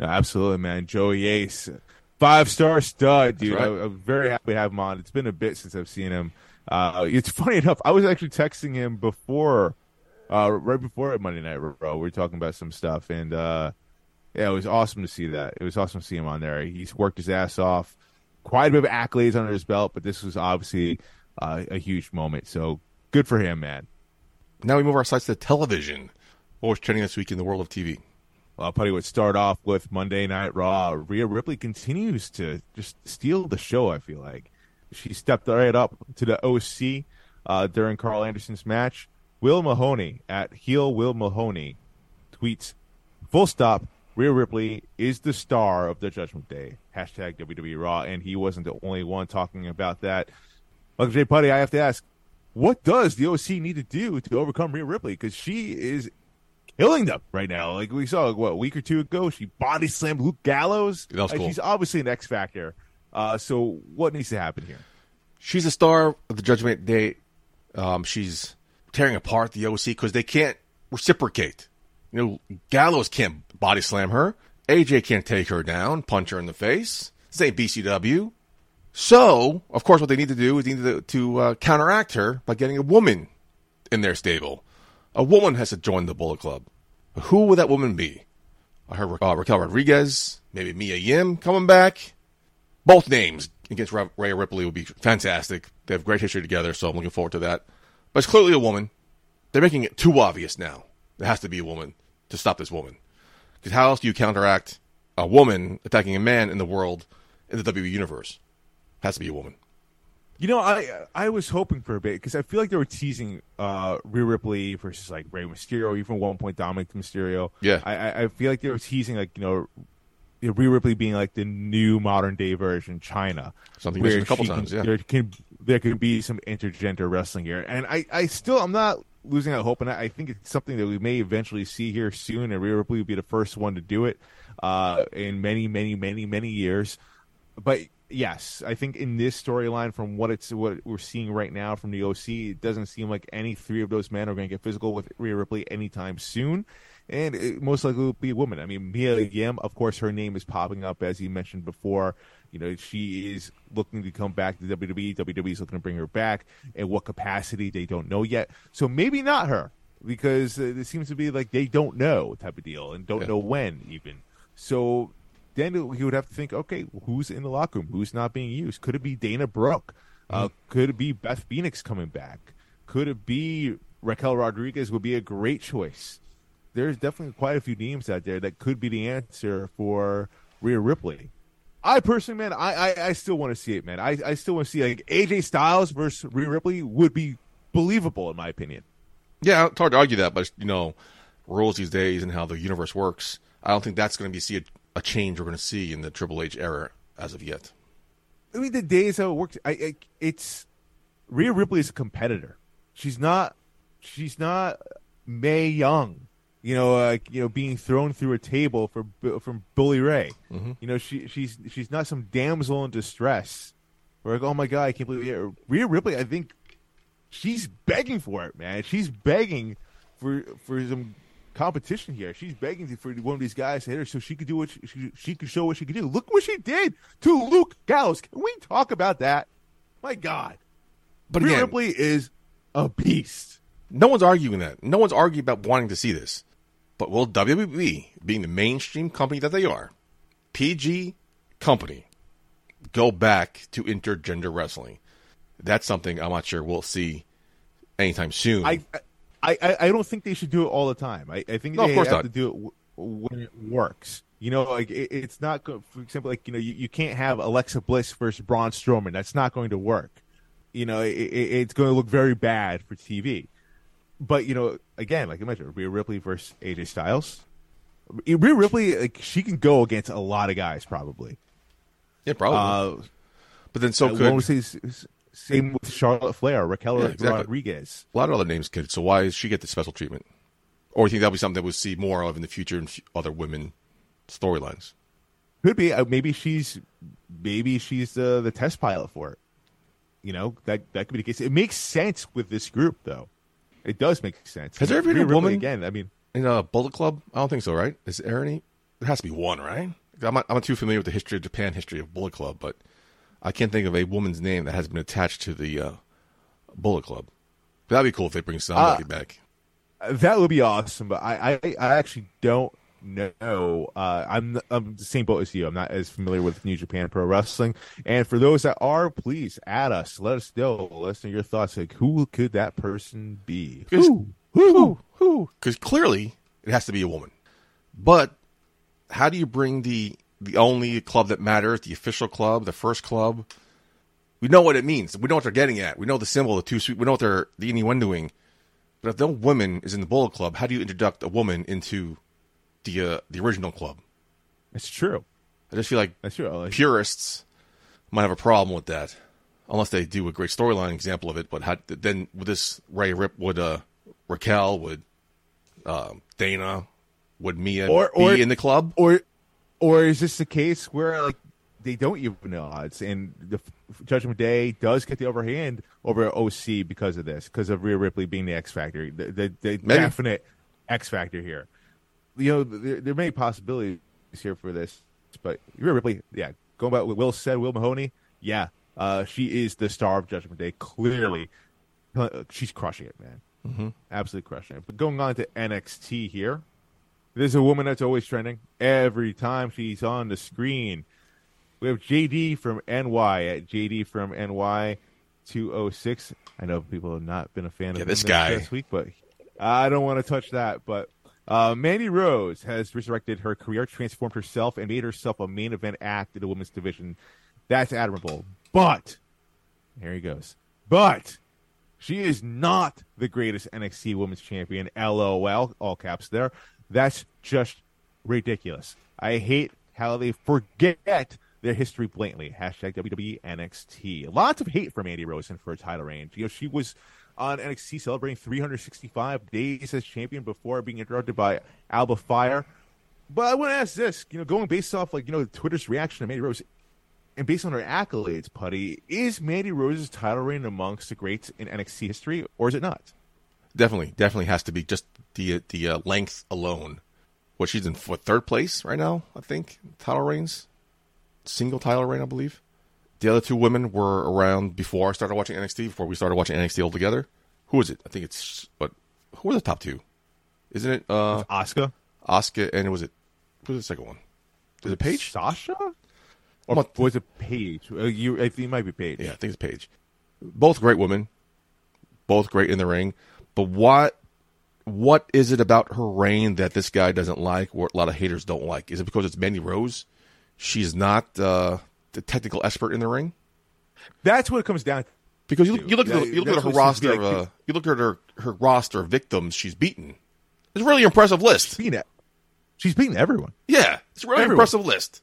absolutely, man. Joey Ace, five star stud, dude. Right. I, am very happy to have him on. It's been a bit since I've seen him. Uh, it's funny enough. I was actually texting him before, uh, right before Monday Night Raw. We were talking about some stuff, and uh, yeah, it was awesome to see that. It was awesome to see him on there. He's worked his ass off. Quite a bit of accolades under his belt, but this was obviously uh, a huge moment. So good for him, man. Now we move our sights to television. What was trending this week in the world of TV? Well, I'll probably would start off with Monday Night Raw. Rhea Ripley continues to just steal the show. I feel like she stepped right up to the OC uh, during Karl Anderson's match. Will Mahoney at heel Will Mahoney tweets, "Full stop. Rhea Ripley is the star of the Judgment Day. Hashtag WWE Raw, and he wasn't the only one talking about that. Uncle Jay Putty, I have to ask, what does the OC need to do to overcome Rhea Ripley? Because she is killing them right now. Like we saw, what a week or two ago, she body slammed Luke Gallows. That was cool. She's obviously an X factor. Uh, so what needs to happen here? She's a star of the Judgment Day. Um, she's tearing apart the OC because they can't reciprocate. You know, Gallows can't body slam her. AJ can't take her down, punch her in the face. This ain't BCW. So, of course, what they need to do is they need to, to uh, counteract her by getting a woman in their stable. A woman has to join the Bullet Club. Who would that woman be? I heard uh, Raquel Rodriguez, maybe Mia Yim coming back. Both names against Rhea Ripley would be fantastic. They have great history together, so I'm looking forward to that. But it's clearly a woman. They're making it too obvious now. There has to be a woman to stop this woman. Because how else do you counteract a woman attacking a man in the world in the WWE universe? Has to be a woman. You know, I I was hoping for a bit because I feel like they were teasing uh, Rhea Ripley versus like Rey Mysterio, even at one point Dominik Mysterio. Yeah. I I feel like they were teasing like you know, you know, Rhea Ripley being like the new modern day version Chyna. Something where a couple she times, yeah. There can there can be some intergender wrestling here, and I I still I'm not losing that hope, and I, I think it's something that we may eventually see here soon, and Rhea Ripley will be the first one to do it uh, in many many many many years but yes, I think in this storyline, from what it's what we're seeing right now from the OC, it doesn't seem like any three of those men are going to get physical with Rhea Ripley anytime soon, and it most likely will be a woman. I mean, Mia Yim, of course, her name is popping up as you mentioned before. You know, she is looking to come back to WWE. WWE is looking to bring her back. In what capacity, they don't know yet. So maybe not her, because uh, it seems to be like they don't know type of deal and don't Yeah. know when even. So then he would have to think, okay, who's in the locker room? Who's not being used? Could it be Dana Brooke? Uh, could it be Beth Phoenix coming back? Could it be Raquel Rodriguez? Would be a great choice. There's definitely quite a few names out there that could be the answer for Rhea Ripley. I personally, man, I I, I still want to see it, man. I, I still want to see like AJ Styles versus Rhea Ripley would be believable in my opinion. Yeah, it's hard to argue that, but you know, rules these days and how the universe works. I don't think that's going to be see a, a change we're going to see in the Triple H era as of yet. I mean, the days how it works, I, I it's Rhea Ripley is a competitor. She's not. She's not Mae Young. You know, like you know, being thrown through a table for from Bully Ray. Mm-hmm. You know, she she's she's not some damsel in distress. We're like, oh my god, I can't believe it. Rhea Ripley. I think she's begging for it, man. She's begging for for some competition here. She's begging for one of these guys to hit her so she could do what she, she, she could show what she could do. Look what she did to Luke Gallows. Can we talk about that? My God, But Rhea again, Ripley is a beast. no one's arguing that. No one's arguing about wanting to see this. But will WWE, being the mainstream company that they are, PG company, go back to intergender wrestling? That's something I'm not sure we'll see anytime soon. I, I, I, don't think they should do it all the time. I, I think No, they have not. to do it w- when it works. You know, like it, it's not. Go- for example, like you know, you, you can't have Alexa Bliss versus Braun Strowman. That's not going to work. You know, it, it's going to look very bad for TV. But you know, again, like I mentioned, Rhea Ripley versus AJ Styles. Rhea Ripley, like she can go against a lot of guys, probably. yeah, probably. Uh, but then so could say same with Charlotte Flair, Raquel Yeah, exactly. Rodriguez. a lot of other names could. So why does she get the special treatment? Or you think that'll be something that we'll see more of in the future in f- other women storylines? Could be. Uh, maybe she's maybe she's the the test pilot for it. You know that that could be the case. It makes sense with this group, though. It does make sense. Has there ever been a woman- again? I mean, In a Bullet Club? I don't think so, right? Is there any? There has to be one, right? I'm not, I'm not too familiar with the history of Japan history of Bullet Club, but I can't think of a woman's name that has been attached to the uh, Bullet Club. That'd be cool if they bring somebody back. that would be awesome. But I I, I actually don't know. Uh, I'm I'm the same boat as you. I'm not as familiar with New Japan Pro Wrestling. And for those that are, please add us. Let us know. Let us know your thoughts. Like, who could that person be? Who? Who? Who? Because clearly it has to be a woman. But how do you bring the the only club that matters, the official club, the first club? We know what it means. We know what they're getting at. We know the symbol, the two sweet. We know what they're the innuendoing. But if no woman is in the Bullet Club, how do you introduce a woman into the uh, the original club? That's true. I just feel like That's true. Like, purists might have a problem with that, unless they do a great storyline example of it. But how, then would this Rhea Rip would uh, Raquel would uh, Dana would Mia Or- be or- in the club? or or is this the case where like they don't even know odds and the Judgment Day does get the overhand over OC because of this because of Rhea Ripley being the X factor the the, the definite X factor here you know there, there are many possibilities here for this but Rhea Ripley yeah going back what Will said Will Mahoney yeah uh, she is the star of Judgment Day clearly Uh, she's crushing it man Mm-hmm. absolutely crushing it but going on to NXT here there's a woman that's always trending every time she's on the screen. We have JD from NY at JD from NY 206. I know people have not been a fan Yeah, of this guy. this week, but I don't want to touch that. But uh, Mandy Rose has resurrected her career, transformed herself, and made herself a main event act in the women's division. That's admirable. But here he goes. But she is not the greatest NXT Women's Champion. LOL, all caps there. That's just ridiculous. I hate how they forget their history blatantly. Hashtag WWE NXT. Lots of hate from Andy and for her title reign. You know, she was on NXT celebrating 365 days as champion before being interrupted by Alba Fyre. But I want to ask this, you know, going based off like, you know, Twitter's reaction to Mandy Rose and based on her accolades, Putty, is Mandy Rose's title reign amongst the greats in NXT history, or is it not? Definitely, definitely has to be just the the uh, length alone. What she's in for third place right now? I think title reigns, single title reign, I believe. The other two women were around before I started watching NXT. Before we started watching NXT altogether. Who is it? I think it's what? Who are the top two? Isn't it uh Asuka? Oscar and was it? Who was the second one? Was it Paige? Sasha? Or was it Paige? Uh, you, I think it might be Paige. Yeah, I think it's Paige. Both great women, both great in the ring. But what what is it about her reign that this guy doesn't like, or a lot of haters don't like? Is it because it's Mandy Rose? She's not uh, the technical expert in the ring. That's what it comes down to. Because you, you look at the, you look at her what seems to roster of uh, you look at her her roster of victims she's beaten. It's a really impressive list. Beating it. She's beaten everyone. Yeah, it's a really Everyone. impressive list.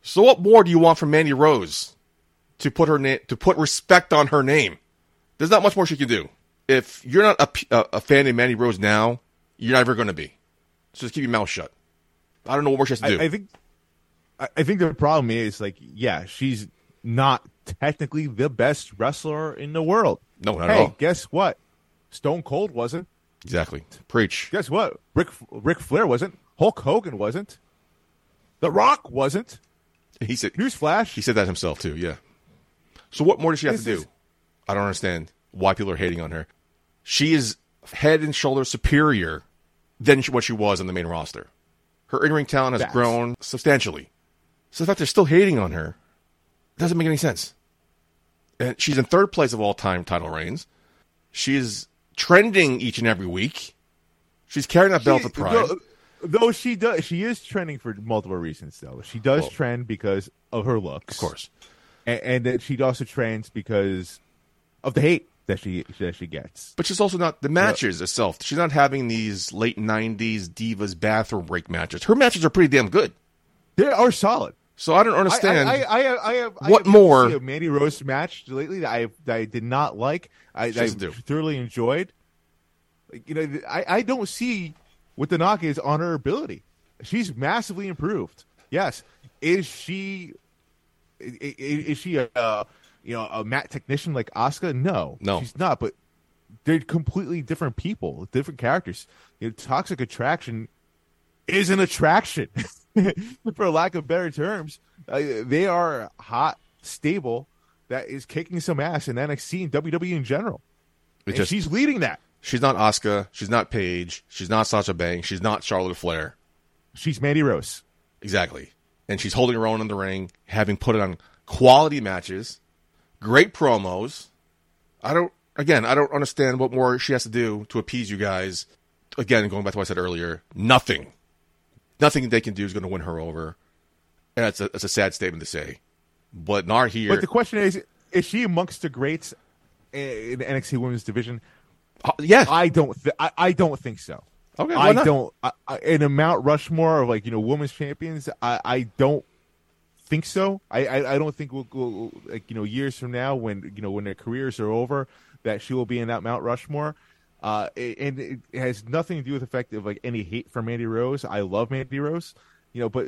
So what more do you want from Mandy Rose to put her name to put respect on her name? There's not much more she can do. If you're not a fan of Mandy Rose now, you're never going to be. So just keep your mouth shut. I don't know what more she has to do. I, I think. I, think the problem is like, yeah, she's not technically the best wrestler in the world. No, not hey, at all. guess what? Stone Cold wasn't. exactly. Preach. Guess what? Ric Ric Flair wasn't. Hulk Hogan wasn't. The Rock wasn't. He said Newsflash. he said that himself too. Yeah. So what more does she have This to do? is- I don't understand why people are hating on her. She is head and shoulders superior than what she was on the main roster. Her in-ring talent has grown substantially. So the fact they're still hating on her doesn't make any sense. And she's in third place of all time title reigns. She is trending each and every week. She's carrying that belt of pride. Though, though she does, she is trending for multiple reasons. Though she does Well- trend because of her looks, of course. and, and that she also trends because of the hate that she that she gets. But she's also not the matches itself. She's not having these late '90s divas bathroom break matches. Her matches are pretty damn good. They are solid. So I don't understand. I, I, I, I have, I have, I What have more- A Mandy Rose match lately that I that I did not like. I, I thoroughly enjoyed. Like, You know, I, I don't see what the knock is on her ability. She's massively improved. Yes, is she? i- i- Is she a uh, you know a mat technician like Asuka? No, No. she's not. But they're completely different people, different characters. You know, toxic attraction is an attraction, for lack of better terms. Uh, they are hot, stable, that is kicking some ass in NXT and WWE in general. And just- she's leading that. she's not Asuka. She's not Paige. She's not Sasha Banks. She's not Charlotte Flair. She's Mandy Rose. Exactly. And she's holding her own in the ring, having put it on quality matches, great promos. I don't. Again, I don't understand what more she has to do to appease you guys. Again, going back to what I said earlier, nothing, nothing they can do is going to win her over. And that's a, that's a sad statement to say, but not here. But the question is, is she amongst the greats in the NXT Women's Division? Uh, yeah, I don't. Th- I, I don't think so. Okay, I not? don't. I, I, in a Mount Rushmore of like you know women's champions, I, I don't think so. I, I, I don't think we'll, we'll like you know years from now when you know when their careers are over that she will be in that Mount Rushmore. Uh, and it has nothing to do with the fact of like any hate for Mandy Rose. I love Mandy Rose, you know, but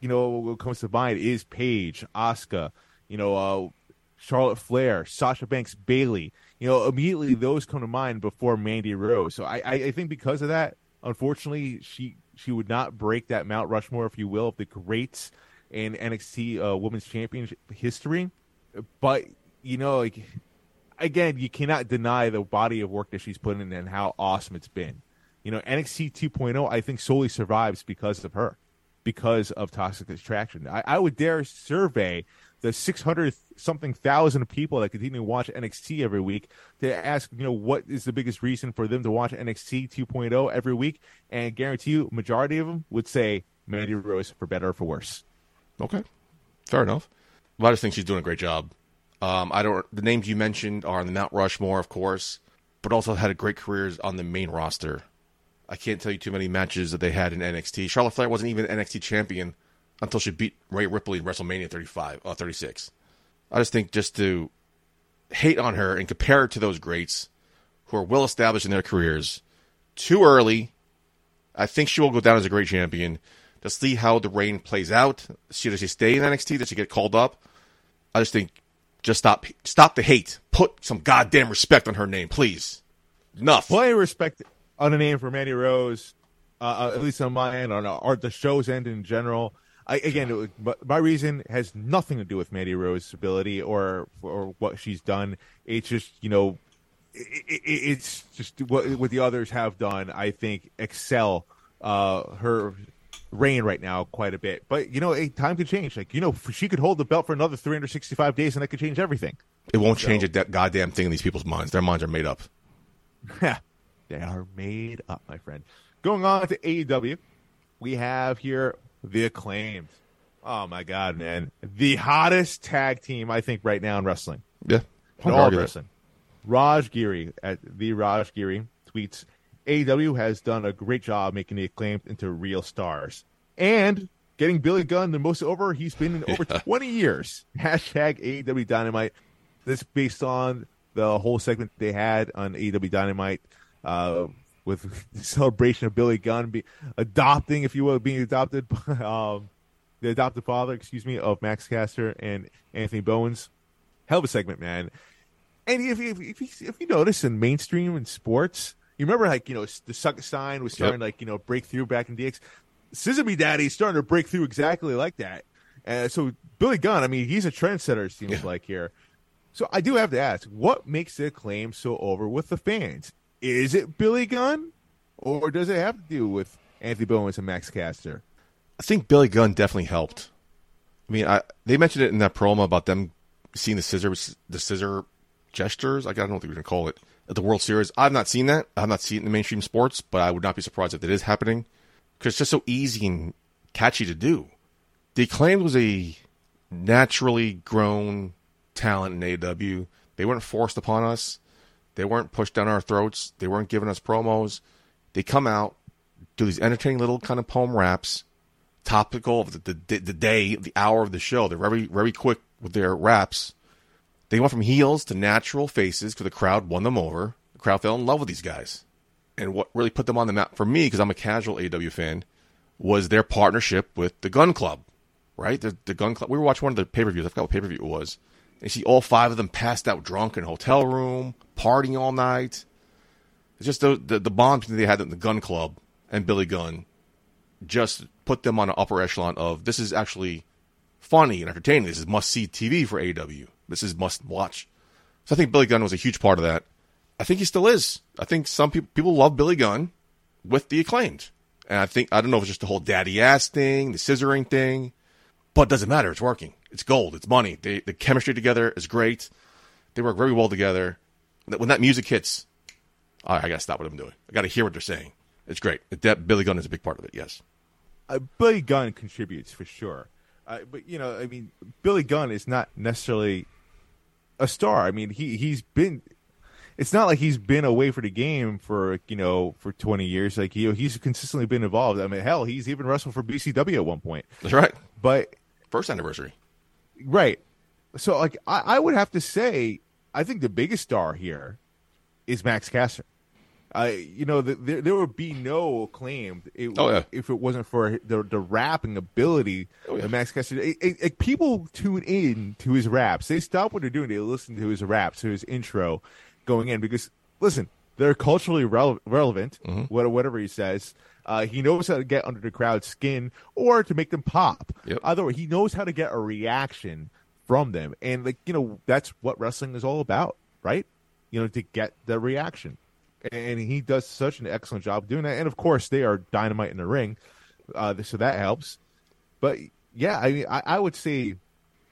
you know what comes to mind is Paige, Asuka, you know, uh, Charlotte Flair, Sasha Banks, Bayley. You know, immediately those come to mind before Mandy Rose. So I, I, think because of that, unfortunately, she she would not break that Mount Rushmore, if you will, of the greats in NXT uh, Women's Championship history. But you know, like again, you cannot deny the body of work that she's put in and how awesome it's been. You know, NXT 2.0, I think, solely survives because of her, because of Toxic Attraction. I, I would dare survey the 600 something thousand people that continue to watch NXT every week to ask, you know, what is the biggest reason for them to watch NXT 2.0 every week? And guarantee you, majority of them would say Mandy Rose for better or for worse. Okay, fair enough. Well, I just think she's doing a great job. Um, I don't. The names you mentioned are on the Mount Rushmore, of course, but also had great careers on the main roster. I can't tell you too many matches that they had in NXT. Charlotte Flair wasn't even NXT champion until she beat Rhea Ripley in WrestleMania 35, uh, 36. I just think just to hate on her and compare her to those greats who are well established in their careers too early. I think she will go down as a great champion. To see how the reign plays out. Does she stay in NXT? Does she get called up? I just think just stop stop the hate. Put some goddamn respect on her name, please. Enough. Plenty respect on the name for Mandy Rose, uh, uh, at least on my end, on or the show's end in general. I, again, but my reason has nothing to do with Mandy Rose's ability or or what she's done. It's just you know, it, it, it's just what what the others have done. I think excel uh, her reign right now quite a bit. But you know, hey, time could change. Like you know, she could hold the belt for another 365 days, and that could change everything. It won't change a de- goddamn thing in these people's minds. Their minds are made up. Yeah, they are made up, my friend. Going on to AEW, we have here the acclaimed. Oh my god, man! The hottest tag team I think right now in wrestling. Yeah. In all wrestling. Raj Giri at the Raj Giri tweets AEW has done a great job making the acclaimed into real stars. And getting Billy Gunn the most over he's been in over Yeah. 20 years. Hashtag AEW Dynamite. This based on the whole segment they had on AEW Dynamite uh, with the celebration of Billy Gunn be, adopting, if you will, being adopted, um, the adopted father, excuse me, of Max Caster and Anthony Bowens. Hell of a segment, man. And if, if, if, you, if you notice in mainstream and sports, you remember like, you know, the Suck sign was starting to like, you know, break through back in DX. Scissor Me Daddy's starting to break through exactly like that. Uh, so Billy Gunn, I mean, he's a trendsetter, it seems Yeah. like here. So I do have to ask, what makes the claim so over with the fans? Is it Billy Gunn, or does it have to do with Anthony Bowens and Max Caster? I think Billy Gunn definitely helped. I mean, I, they mentioned it in that promo about them seeing the scissor, the scissor gestures. Like, I don't know what you're going to call it the World Series. I've not seen that. I've not seen it in the mainstream sports, but I would not be surprised if it is happening because it's just so easy and catchy to do. The acclaimed was a naturally grown talent in AEW. They weren't forced upon us. They weren't pushed down our throats. They weren't giving us promos. They come out, do these entertaining little kind of poem raps, topical of the, the, the day, the hour of the show. They're very, very quick with their raps. They went from heels to natural faces because the crowd won them over. The crowd fell in love with these guys. And what really put them on the map for me, because I'm a casual AEW fan, was their partnership with the Gunn Club, right? The, the Gunn Club. We were watching one of the pay per views. I forgot what pay per view it was. And you see all five of them passed out drunk in a hotel room, partying all night. It's just the, the, the bond they had in the Gunn Club and Billy Gunn just put them on an upper echelon of this is actually funny and entertaining. This is must see TV for AEW. This is must watch. So I think Billy Gunn was a huge part of that. I think he still is. I think some people people love Billy Gunn with the acclaimed. And I think I don't know if it's just the whole daddy ass thing, the scissoring thing, but it doesn't matter. It's working. It's gold. It's money. They, the chemistry together is great. They work very well together. When that music hits, I gotta stop what I'm doing. I gotta hear what they're saying. It's great. That Billy Gunn is a big part of it. Yes. uh, Billy Gunn contributes for sure. Uh, but you know, I mean, Billy Gunn is not necessarily a star. I mean, he he's been it's not like he's been away for the game for you know for 20 years. Like you know, he's consistently been involved. I mean, hell, he's even wrestled for BCW at one point. That's right. But First anniversary. right, so like I, I would have to say, I think the biggest star here is Max Caster. I, you know, the, there there would be no claim it, Oh, yeah. if it wasn't for the the rapping ability Oh, yeah. of Max Caster. It, it, it- people tune in to his raps. They stop what they're doing. They listen to his raps, to his intro, going in because listen, they're culturally rele- relevant. Mm-hmm. Whatever he says, uh, he knows how to get under the crowd's skin or to make them pop. Yep. Either way, he knows how to get a reaction from them, and like you know, that's what wrestling is all about, right? You know, to get the reaction and he does such an excellent job doing that. And of course, they are dynamite in the ring, uh, so that helps. But yeah, I mean, I, I would say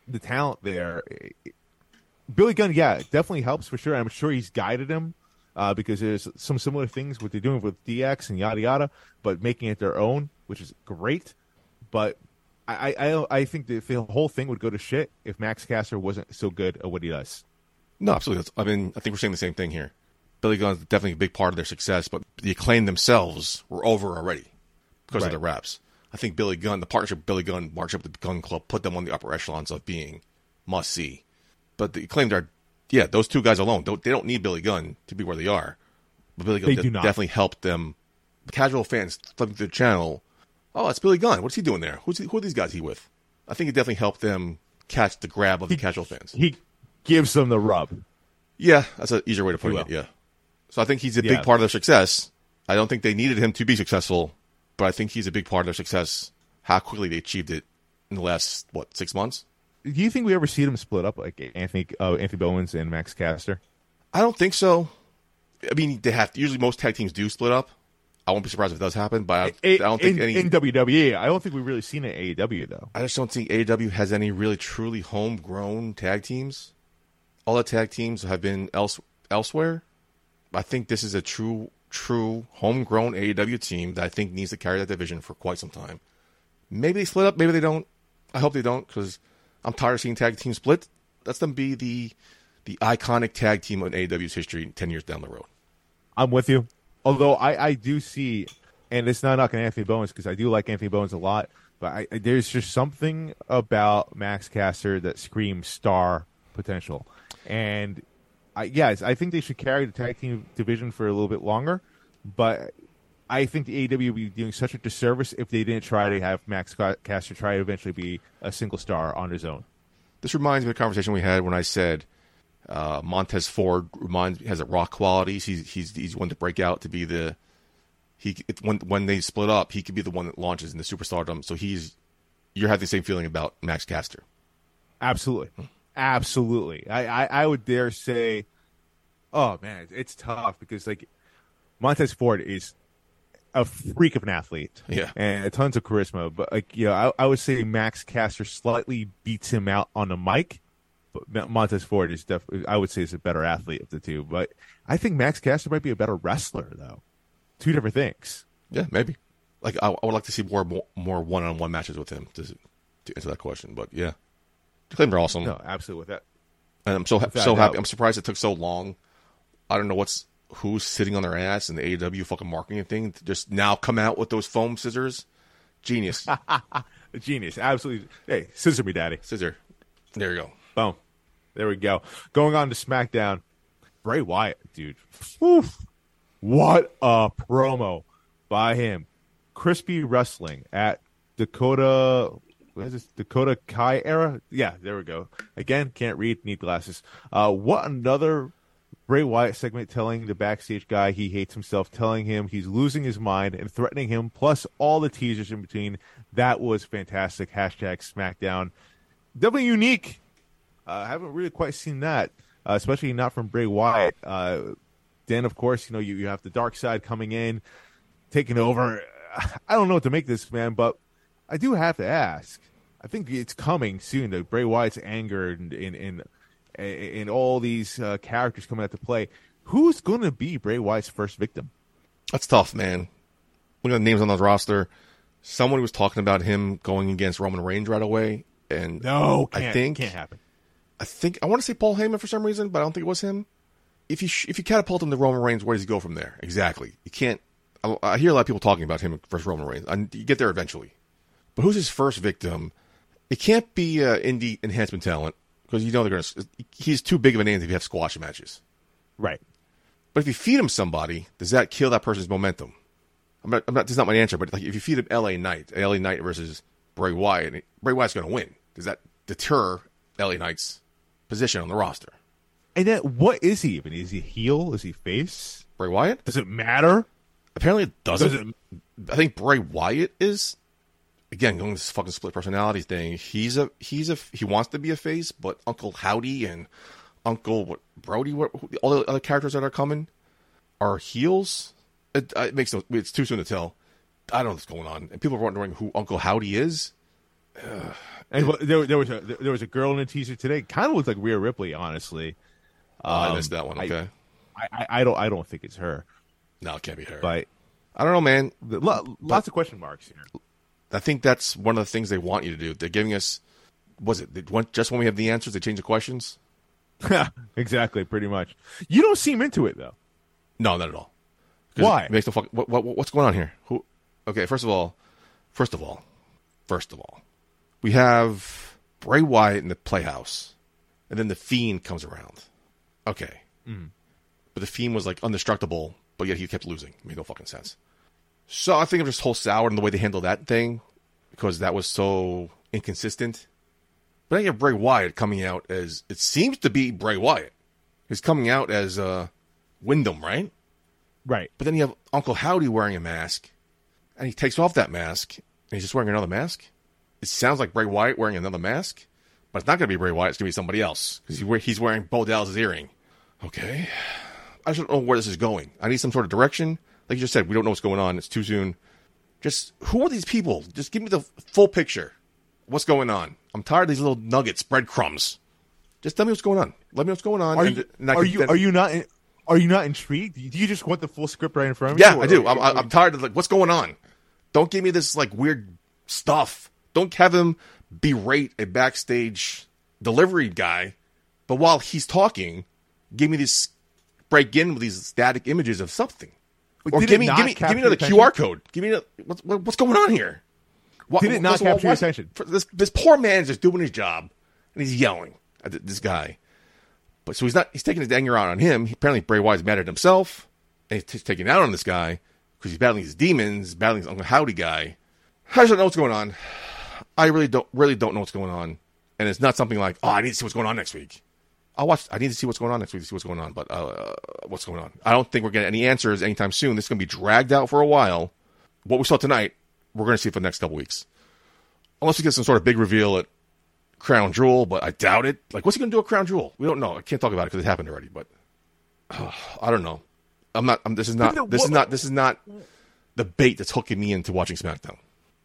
the talent there, Billy Gunn, yeah, definitely helps for sure. I'm sure he's guided him uh, because there's some similar things what they're doing with DX and yada yada, but making it their own, which is great. But I, I, I think the, the whole thing would go to shit if Max Caster wasn't so good at what he does. No, absolutely. I mean, I think we're saying the same thing here. Billy Gunn's definitely a big part of their success, but the acclaim themselves were over already because Right. of the raps. I think Billy Gunn, the partnership Billy Gunn, partnership with the Gunn Club, put them on the upper echelons of being must see. But the acclaimed are, yeah, those two guys alone, don't, they don't need Billy Gunn to be where they are. But Billy Gunn de- definitely helped them. Casual fans flipping through the channel, oh, it's Billy Gunn. What's he doing there? Who's he, who are these guys he with? I think it definitely helped them catch the grab of the casual fans. He gives them the rub. Yeah, that's an easier way to put it. Yeah. So I think he's a Yeah. big part of their success. I don't think they needed him to be successful, but I think he's a big part of their success. How quickly they achieved it in the last what six months? Do you think we ever see them split up like Anthony uh, Anthony Bowens and Max Caster? I don't think so. I mean, they have usually most tag teams do split up. I won't be surprised if it does happen, but I, I don't think in, any. in WWE. I don't think we've really seen it in AEW though. I just don't think AEW has any really truly homegrown tag teams. All the tag teams have been else elsewhere. I think this is a true, true homegrown AEW team that I think needs to carry that division for quite some time. Maybe they split up, maybe they don't. I hope they don't because I'm tired of seeing tag teams split. Let's them be the the iconic tag team in AEW's history ten years down the road. I'm with you. Although I, I do see, and it's not knocking Anthony Bowens because I do like Anthony Bowens a lot, but I, I- there's just something about Max Caster that screams star potential, and I yes, I think they should carry the tag team division for a little bit longer, but I think the AEW would be doing such a disservice if they didn't try to have Max Ca- Caster try to eventually be a single star on his own. This reminds me of a conversation we had when I said uh, Montez Ford reminds has a rock qualities. He's he's he's one to break out to be the he if, when when they split up, he could be the one that launches in the superstardom. So he's you're having the same feeling about Max Caster. Absolutely, absolutely. I, I, I would dare say, oh man, it's tough because like Montez Ford is a freak of an athlete, Yeah. and tons of charisma. But like, you know, I, I would say Max Caster slightly beats him out on the mic. But Montez Ford is definitely, I would say, is a better athlete of the two. But I think Max Caster might be a better wrestler, though. Two different things. Yeah, maybe. Like I, I would like to see more more one on one matches with him to to answer that question. But yeah, claims are awesome, No, absolutely with that. and I'm so Without so happy. I'm surprised it took so long. I don't know what's who's sitting on their ass in the AEW fucking marketing thing to just now come out with those foam scissors. Genius. Genius, absolutely. Hey, scissor me, daddy. Scissor. There you go. Boom. There we go. Going on to SmackDown. Bray Wyatt, dude. Oof. What a promo by him. Crispy Wrestling at Dakota. What is this? Dakota Kai era? Yeah, there we go. Again, can't read, need glasses. Uh, what another Bray Wyatt segment telling the backstage guy he hates himself, telling him he's losing his mind and threatening him, plus all the teasers in between. That was fantastic. Hashtag SmackDown. Definitely unique. Uh, I haven't really quite seen that, uh, especially not from Bray Wyatt. Uh, then, of course, you know you, you have the dark side coming in, taking over. I don't know what to make this man, but I do have to ask. I think it's coming soon. The Bray Wyatt's anger and and and, and all these uh, characters coming out to play. Who's going to be Bray Wyatt's first victim? That's tough, man. Look at the names on the roster. Someone was talking about him going against Roman Reigns right away, and No, I think can't happen. I think I want to say Paul Heyman for some reason, but I don't think it was him. if you sh- if you catapult him to Roman Reigns, where does he go from there? Exactly. You can't. I, I hear a lot of people talking about him versus Roman Reigns. And you get there eventually, but who's his first victim? It can't be uh, indie enhancement talent because you know they're gonna. He's too big of a name if you have squash matches. Right. But if you feed him somebody, does that kill that person's momentum? I'm not. I'm not. This is not my answer. But like, if you feed him L.A. Knight, L.A. Knight versus Bray Wyatt, Bray Wyatt's going to win. Does that deter L.A. Knight's position on the roster? And then what is he even? Is he heel? Is he face? Bray Wyatt? Does it matter? Apparently, it doesn't. Does it- I think Bray Wyatt is. Again, going this fucking split personality thing. He's a he's a he wants to be a face, but Uncle Howdy and Uncle what, Brody, what, all the other characters that are coming are heels. It, it makes no. It's too soon to tell. I don't know what's going on, and people are wondering who Uncle Howdy is. And well, there, there was a there was a girl in a teaser today. Kind of looked like Rhea Ripley, honestly. Oh, I Um, missed that one. Okay, I, I, I don't I don't think it's her, no, it can't be her. but I don't know, man. the, lo- lots of question marks here. I think that's one of the things they want you to do. They're giving us. Was it want- just when we have the answers, they change the questions? exactly, pretty much. You don't seem into it though. No, not at all. Why? Makes no fuck. What, what, what's going on here? Who? Okay, first of all, first of all, first of all, we have Bray Wyatt in the Playhouse, and then the Fiend comes around. Okay, mm-hmm. but the Fiend was like indestructible, but yet he kept losing. It made no fucking sense. So I think I'm just whole sour in the way they handled that thing because that was so inconsistent. But then you have Bray Wyatt coming out as it seems to be Bray Wyatt. He's coming out as uh, Windham, right? Right. But then you have Uncle Howdy wearing a mask, and he takes off that mask, and he's just wearing another mask. It sounds like Bray Wyatt wearing another mask, but it's not going to be Bray Wyatt. It's going to be somebody else because he, he's wearing Bo Dallas' earring. Okay, I just don't know where this is going. I need some sort of direction. Like you just said, we don't know what's going on. It's too soon. Just who are these people? Just give me the full picture. What's going on? I'm tired of these little nuggets, breadcrumbs. Just tell me what's going on. Let me know what's going on. Are and- you and are you then- are you not in, are you not intrigued? Do you just want the full script right in front of Yeah, you? I do. I'm, I'm I'm tired of like, what's going on? Don't give me this like weird stuff. Don't have him berate a backstage delivery guy, but while he's talking, give me this break in with these static images of something, But or give me give me give me another QR code. Give me a, what's what's going on here? Why- Did it not capture your attention? This this poor man is just doing his job, and he's yelling at th- this guy. But so he's not. He's taking his anger out on him. He, apparently, Bray Wyatt's mad at himself, and he's taking it out on this guy because he's battling his demons, battling his Uncle Howdy guy. I just don't know what's going on. I really don't really don't know what's going on, and it's not something like, oh, I need to see what's going on next week. I'll watch. I need to see what's going on next week to see what's going on. But uh, what's going on? I don't think we're getting any answers anytime soon. This is going to be dragged out for a while. What we saw tonight, we're going to see for the next couple weeks, unless we get some sort of big reveal at Crown Jewel. But I doubt it. Like, what's he going to do at Crown Jewel? We don't know. I can't talk about it because it happened already. But I don't know. I'm not. I'm, this is not. This is not. This is not the bait that's hooking me into watching SmackDown.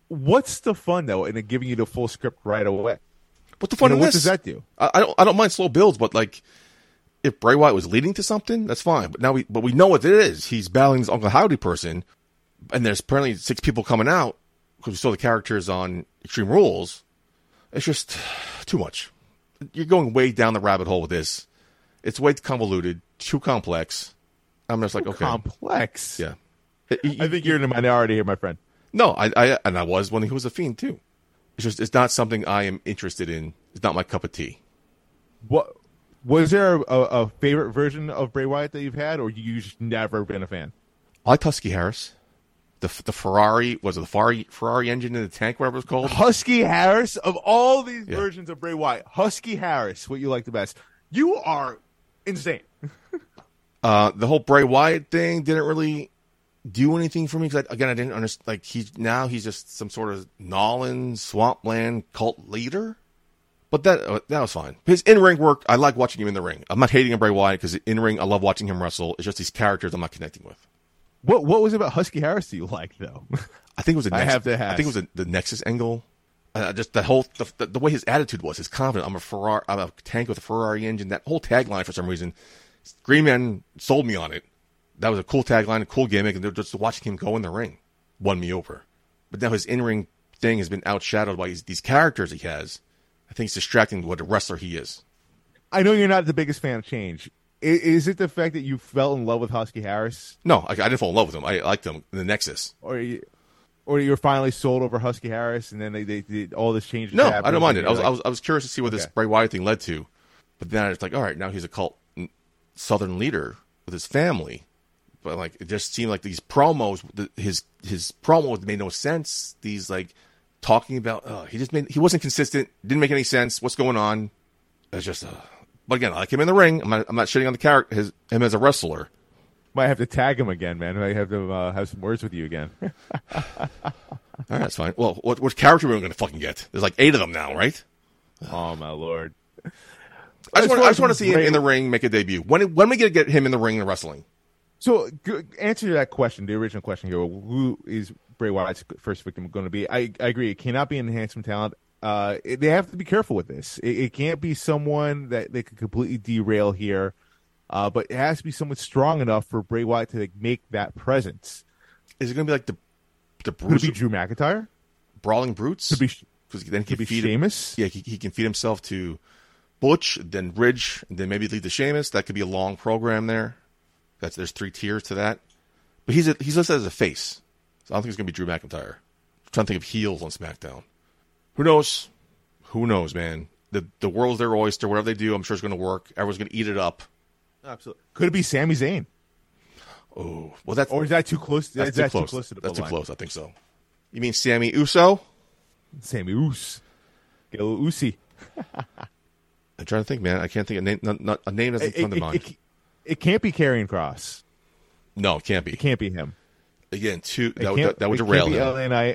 What's the fun though in giving you the full script right away? What the fun You know, what does that do? I, I don't. I don't mind slow builds, but like, if Bray Wyatt was leading to something, that's fine. But now we, but we know what it is. He's battling this Uncle Howdy person, and there's apparently six people coming out because we saw the characters on Extreme Rules. It's just too much. You're going way down the rabbit hole with this. It's way too convoluted, too complex. I'm just like, okay, Complex. yeah. I think you're in the minority here, my friend. No, I, I and I was when he was a fiend too. It's just it's not something I am interested in. It's not my cup of tea. What was there a, a favorite version of Bray Wyatt that you've had, or you just never been a fan? I like Husky Harris. The the Ferrari was it the Ferrari Ferrari engine in the tank, whatever it's called. Husky Harris of all these Yeah. versions of Bray Wyatt, Husky Harris, what you like the best? You are insane. Uh, the whole Bray Wyatt thing didn't really do anything for me because again I didn't understand. Like he's now he's just some sort of Nolan swampland cult leader. But that uh, that was fine. His in ring work, I like watching him in the ring. I'm not hating on Bray Wyatt because in ring I love watching him wrestle. It's just these characters I'm not connecting with. What what was it about Husky Harris that you liked though? I think it was a I Nex- have to I think it was a, the Nexus angle. Uh, just the whole the, the, the way his attitude was, his confidence. I'm a Ferrari. I'm a tank with a Ferrari engine. That whole tagline for some reason, Green Man sold me on it. That was a cool tagline, a cool gimmick, and just watching him go in the ring won me over. But now his in ring thing has been outshadowed by these, these characters he has. I think it's distracting what a wrestler he is. I know you're not the biggest fan of change. is it the fact that you fell in love with Husky Harris, No, I, I didn't fall in love with him. I liked him in the Nexus. or you, or you're finally sold over Husky Harris, and then they, they did all this change? No, happened, I don't mind it. I was, you're I was I was curious to see what this Okay. Bray Wyatt thing led to, but then I was like, all right, now he's a cult Southern leader with his family, but like it just seemed like these promos, the, his his promos made no sense. These like talking about, uh, he just made he wasn't consistent, didn't make any sense. What's going on? It's just, uh, but again, I like him in the ring. I'm not I'm not shitting on the character, his him as a wrestler. might have to tag him again, man. Might have to uh, have some words with you again. All right, that's fine. Well, what what character are we going to fucking get? There's like eight of them now, right? oh my lord! I just want I just want to see him in the ring make a debut. When when we get to get him in the ring and wrestling? So, g- answer to that question, the original question here: Who is Bray Wyatt's first victim going to be? I, I agree. It cannot be an enhancement talent. Uh, it- they have to be careful with this. It, it can't be someone that they could completely derail here. Uh, but it has to be someone strong enough for Bray Wyatt to like, make that presence. Is it going to be like the the Could it Bruce be Drew McIntyre? brawling brutes? Could be because then he could can be feed Sheamus? Yeah, he, he can feed himself to Butch, then Ridge, and then maybe lead to Sheamus. That could be a long program there. That's there's three tiers to that. But he's a, he's listed as a face, so I don't think it's going to be Drew McIntyre. I'm trying to think of heels on SmackDown. Who knows? Who knows, man? The the world's their oyster. Whatever they do, I'm sure it's going to work. Everyone's going to eat it up. Absolutely. Could it be Sami Zayn? Oh, well, that's Or is that too close? that's is too that close. too close to the that's too bloodline? close. I think so. You mean Sami Uso? Sammy Oos. Get a little Oosie. I'm trying to think, man. I can't think of a name. Not, not, a name doesn't It, come to it- mind. it- it can't be Karrion Kross. no, it can't be. It can't be him. Again, two that, would- that, that would derail him. LA.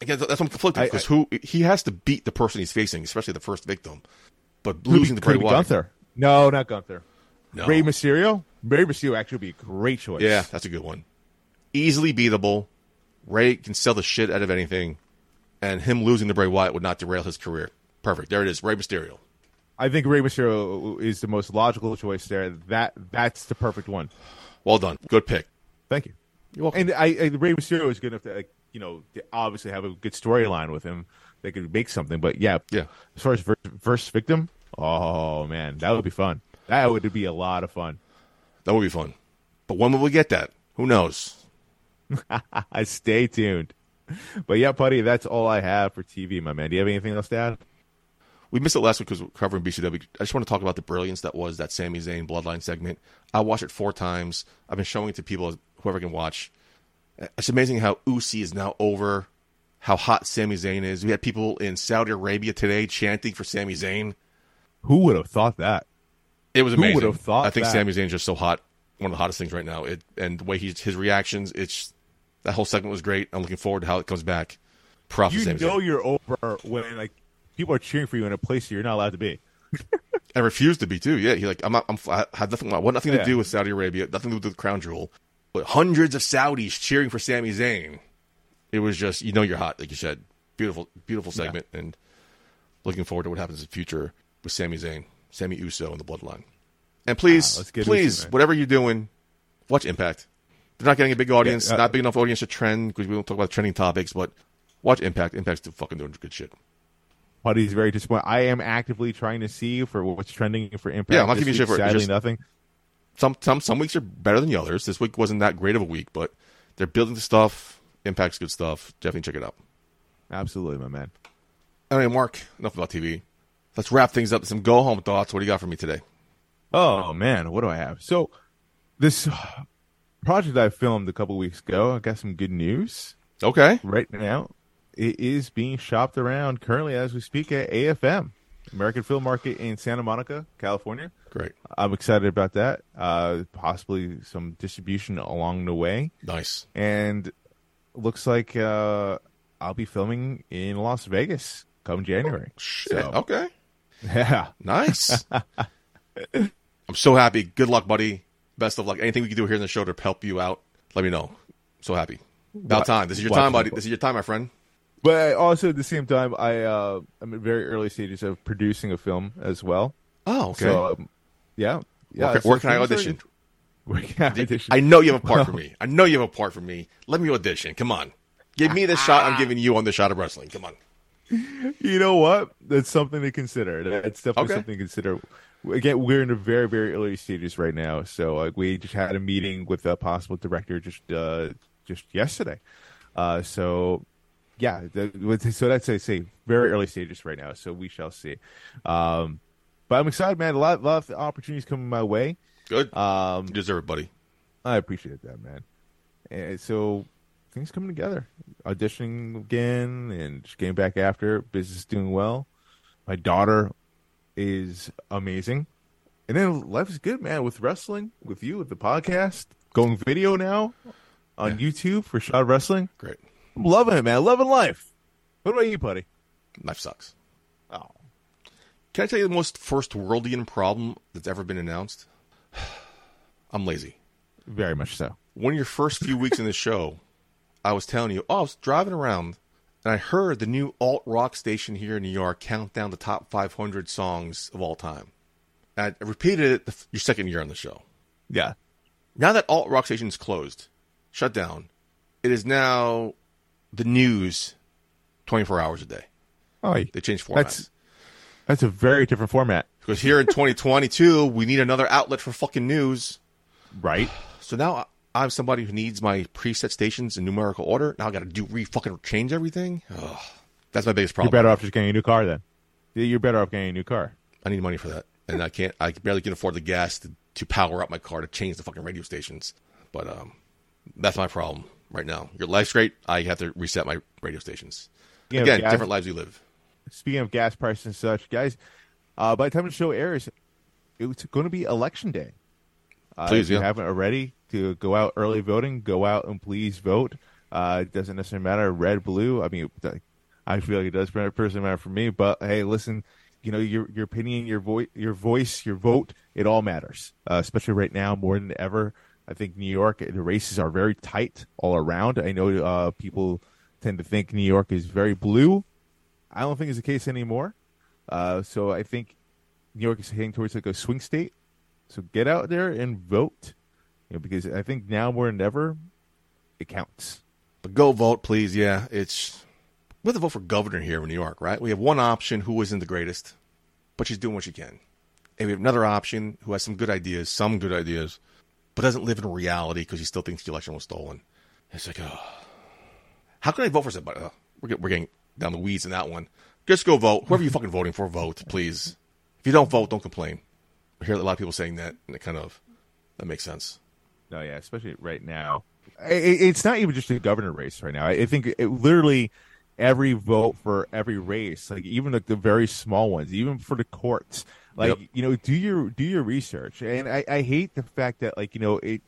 Again, that's what I'm conflicted because who he has to beat the person he's facing, especially the first victim. But losing be- to Bray could it be Wyatt, Gunther. No, not Gunther. no. Rey Mysterio. Rey Mysterio actually would be a great choice. yeah, that's a good one. Easily beatable. Rey can sell the shit out of anything, and him losing to Bray Wyatt would not derail his career. Perfect. There it is. Rey Mysterio. I think Rey Mysterio is the most logical choice there. That that's the perfect one. Well done. Good pick. Thank you. You're welcome. And I, I Rey Mysterio is good enough to like, you know obviously have a good storyline with him. They could make something, but yeah, Yeah. As far as ver- verse victim, oh man, that would be fun. That would be a lot of fun. That would be fun. But when will we get that? Who knows? I Stay tuned. But yeah, buddy, that's all I have for TV, my man. Do you have anything else to add? We missed it last week because we're covering BCW. I just want to talk about the brilliance that was that Sami Zayn Bloodline segment. I watched it four times. I've been showing it to people, whoever can watch. It's amazing how Usi is now over, how hot Sami Zayn is. We had people in Saudi Arabia today chanting for Sami Zayn. Who would have thought that? It was amazing. Who would have thought I think that? Sami Zayn's just so hot. One of the hottest things right now. It and the way he's his reactions. It's that whole segment was great. I'm looking forward to how it comes back. Props You Sami know Zayn. you're over when like people are cheering for you in a place you're not allowed to be. I refused to be too. Yeah, he like I'm not. I'm, I had nothing. I want nothing to do with Saudi Arabia. Nothing to do with the crown jewel. But hundreds of Saudis cheering for Sami Zayn. It was just you know you're hot, like you said. Beautiful, beautiful segment, and looking forward to what happens in the future with Sami Zayn, Sami Uso, and the Bloodline. And please, Ah, please, Uso, whatever you're doing, watch Impact. They're not getting a big audience, Yeah, uh, not big enough audience to trend because we don't talk about trending topics. But watch Impact. Impact's still fucking doing good shit. Buddy's very disappointed. I am actively trying to see for what's trending for Impact. Yeah, I'm not giving you shit for it. Sadly, just- nothing. Some some some weeks are better than the others. This week wasn't that great of a week, but they're building the stuff. Impact's good stuff. Definitely check it out. Absolutely, my man. Anyway, Mark, enough about TV. Let's wrap things up with some go home thoughts. What do you got for me today? Oh man, what do I have? So this uh, project I filmed a couple weeks ago, I got some good news. Okay. Right now, it is being shopped around currently as we speak at AFM, American Film Market in Santa Monica, California. Great. I'm excited about that. Uh, possibly some distribution along the way, Nice. and looks like uh, I'll be filming in Las Vegas come January. Shit. So- Okay. Yeah, Nice. I'm so happy. Good luck, buddy. Best of luck. Anything we can do here in the show to help you out, let me know. So happy. About What- time. This is your what- time, buddy. This is your time, my friend. but also at the same time, I uh, I'm in very early stages of producing a film as well. Oh, okay. So um, yeah, yeah. where, where can I audition? Where can I audition? I know you have a part for me. I know you have a part for me. Let me audition. Come on. Give me the shot I'm giving you on the shot of wrestling. Come on. You know what? That's something to consider. That's definitely Okay. something to consider. again, we're in the very, very early stages right now. So like, we just had a meeting with a possible director just uh, just yesterday. Uh, so yeah, the, so that's I say very early stages right now. So we shall see. Um, but I'm excited, man. A lot, lot of opportunities coming my way. Good. Um, You deserve it, buddy. I appreciate that, man. And so things coming together. Auditioning again and just getting back after. Business doing well. My daughter is amazing. And then life is good, man, with wrestling, with you, with the podcast, going video now on YouTube for Shot Wrestling. Great. I'm loving it, man. Loving life. What about you, buddy? Life sucks. Oh. Can I tell you the most first worldian problem that's ever been announced? I'm lazy. Very much so. One of your first few weeks in the show, I was telling you, oh, I was driving around and I heard the new alt rock station here in New York count down the top 500 songs of all time. And I repeated it the, your second year on the show. Yeah. Now that alt rock station is closed, shut down, it is now the news 24 hours a day. Oh, They changed formats. that's that's a very different format, Because here in 2022, we need another outlet for fucking news. right? So now I'm somebody who needs my preset stations in numerical order. Now I got to do re fucking change everything. Ugh. That's my biggest problem. You're better off just getting a new car then. You're better off getting a new car. I need money for that, and I can't. I barely can afford the gas to, to power up my car to change the fucking radio stations. But um, that's my problem right now. Your life's great. I have to reset my radio stations. Again, gas- different lives we live. Speaking of gas prices and such, guys, uh, by the time the show airs, it's going to be election day. Uh, Please, if you haven't already, to go out early voting, go out and please vote. Uh, it doesn't necessarily matter red, blue. I mean, I feel like it does personally matter for me. But hey, listen, you know your your opinion, your voice, your voice, your vote, it all matters. Uh, especially right now, more than ever. I think New York, the races are very tight all around. I know uh, people tend to think New York is very blue. I don't think it's the case anymore. Uh, so I think New York is heading towards like a swing state. So get out there and vote, you know, because I think now more than ever, it counts. But go vote, please. Yeah, it's we have to vote for governor here in New York, right? We have one option who isn't the greatest, but she's doing what she can, and we have another option who has some good ideas, some good ideas, but doesn't live in reality because he still thinks the election was stolen. It's like, oh, how can I vote for somebody? Uh, we're, we're getting down the weeds in that one. Just go vote. Whoever you're fucking voting for, vote, please. If you don't vote, don't complain. I hear a lot of people saying that, and it kind of that makes sense. No, yeah, especially right now. I- I- It's not even just a governor race right now. I think it, literally every vote for every race, like even like the very small ones, even for the courts, like Yep. you know, do your do your research. And I, I hate the fact that like you know it.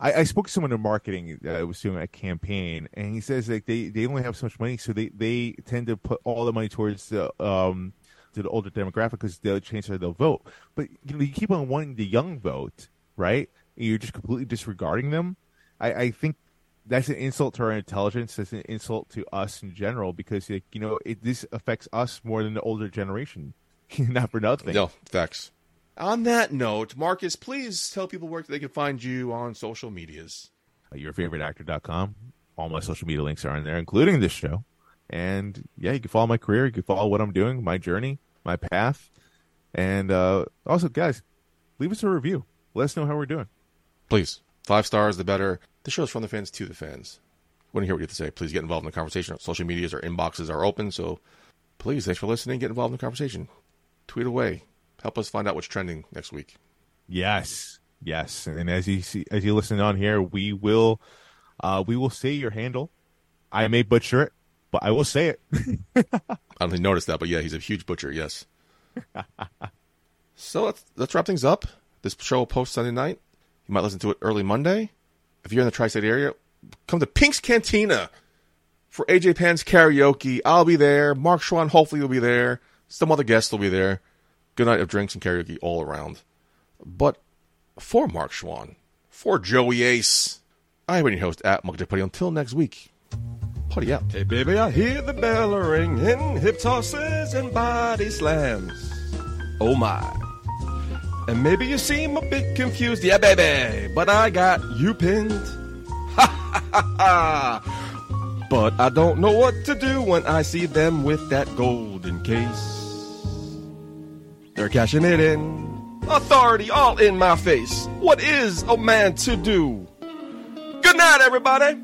I, I spoke to someone in marketing that was doing a campaign, and he says like they, they only have so much money, so they, they tend to put all the money towards the um to the older demographic because they'll change how they'll vote. But you know you keep on wanting the young vote, right? And you're just completely disregarding them. I, I think that's an insult to our intelligence. That's an insult to us in general because like, you know it, this affects us more than the older generation. Not for nothing. No, facts. On that note, Marcus, please tell people where they can find you on social medias. yourfavoriteactor.com. All my social media links are in there, including this show. And yeah, you can follow my career. You can follow what I'm doing, my journey, my path. And uh, also, guys, leave us a review. Let us know how we're doing. Please, five stars, the better. The show's from the fans to the fans. Want to hear what you have to say? Please get involved in the conversation. Social medias or inboxes are open, so please, thanks for listening. Get involved in the conversation. Tweet away. Help us find out what's trending next week. Yes, yes. And as you see, as you listen on here, we will, uh, we will say your handle. I may butcher it, but I will say it. I don't think you noticed that, but yeah, he's a huge butcher. Yes. so let's let's wrap things up. This show will post Sunday night. You might listen to it early Monday. If you're in the tri-state area, come to Pink's Cantina for AJ Pan's karaoke. I'll be there. Mark Schwann hopefully will be there. Some other guests will be there. Good night of drinks and karaoke all around. But for Mark Schwann, for Joey Ace, I'm your host at Mug Putty. Until next week, putty out. Hey baby, I hear the bell ringing, hip tosses and body slams. Oh my. And maybe you seem a bit confused, yeah baby, but I got you pinned. Ha ha ha ha. But I don't know what to do when I see them with that golden case. They're cashing it in. authority all in my face. What is a man to do? Good night, everybody.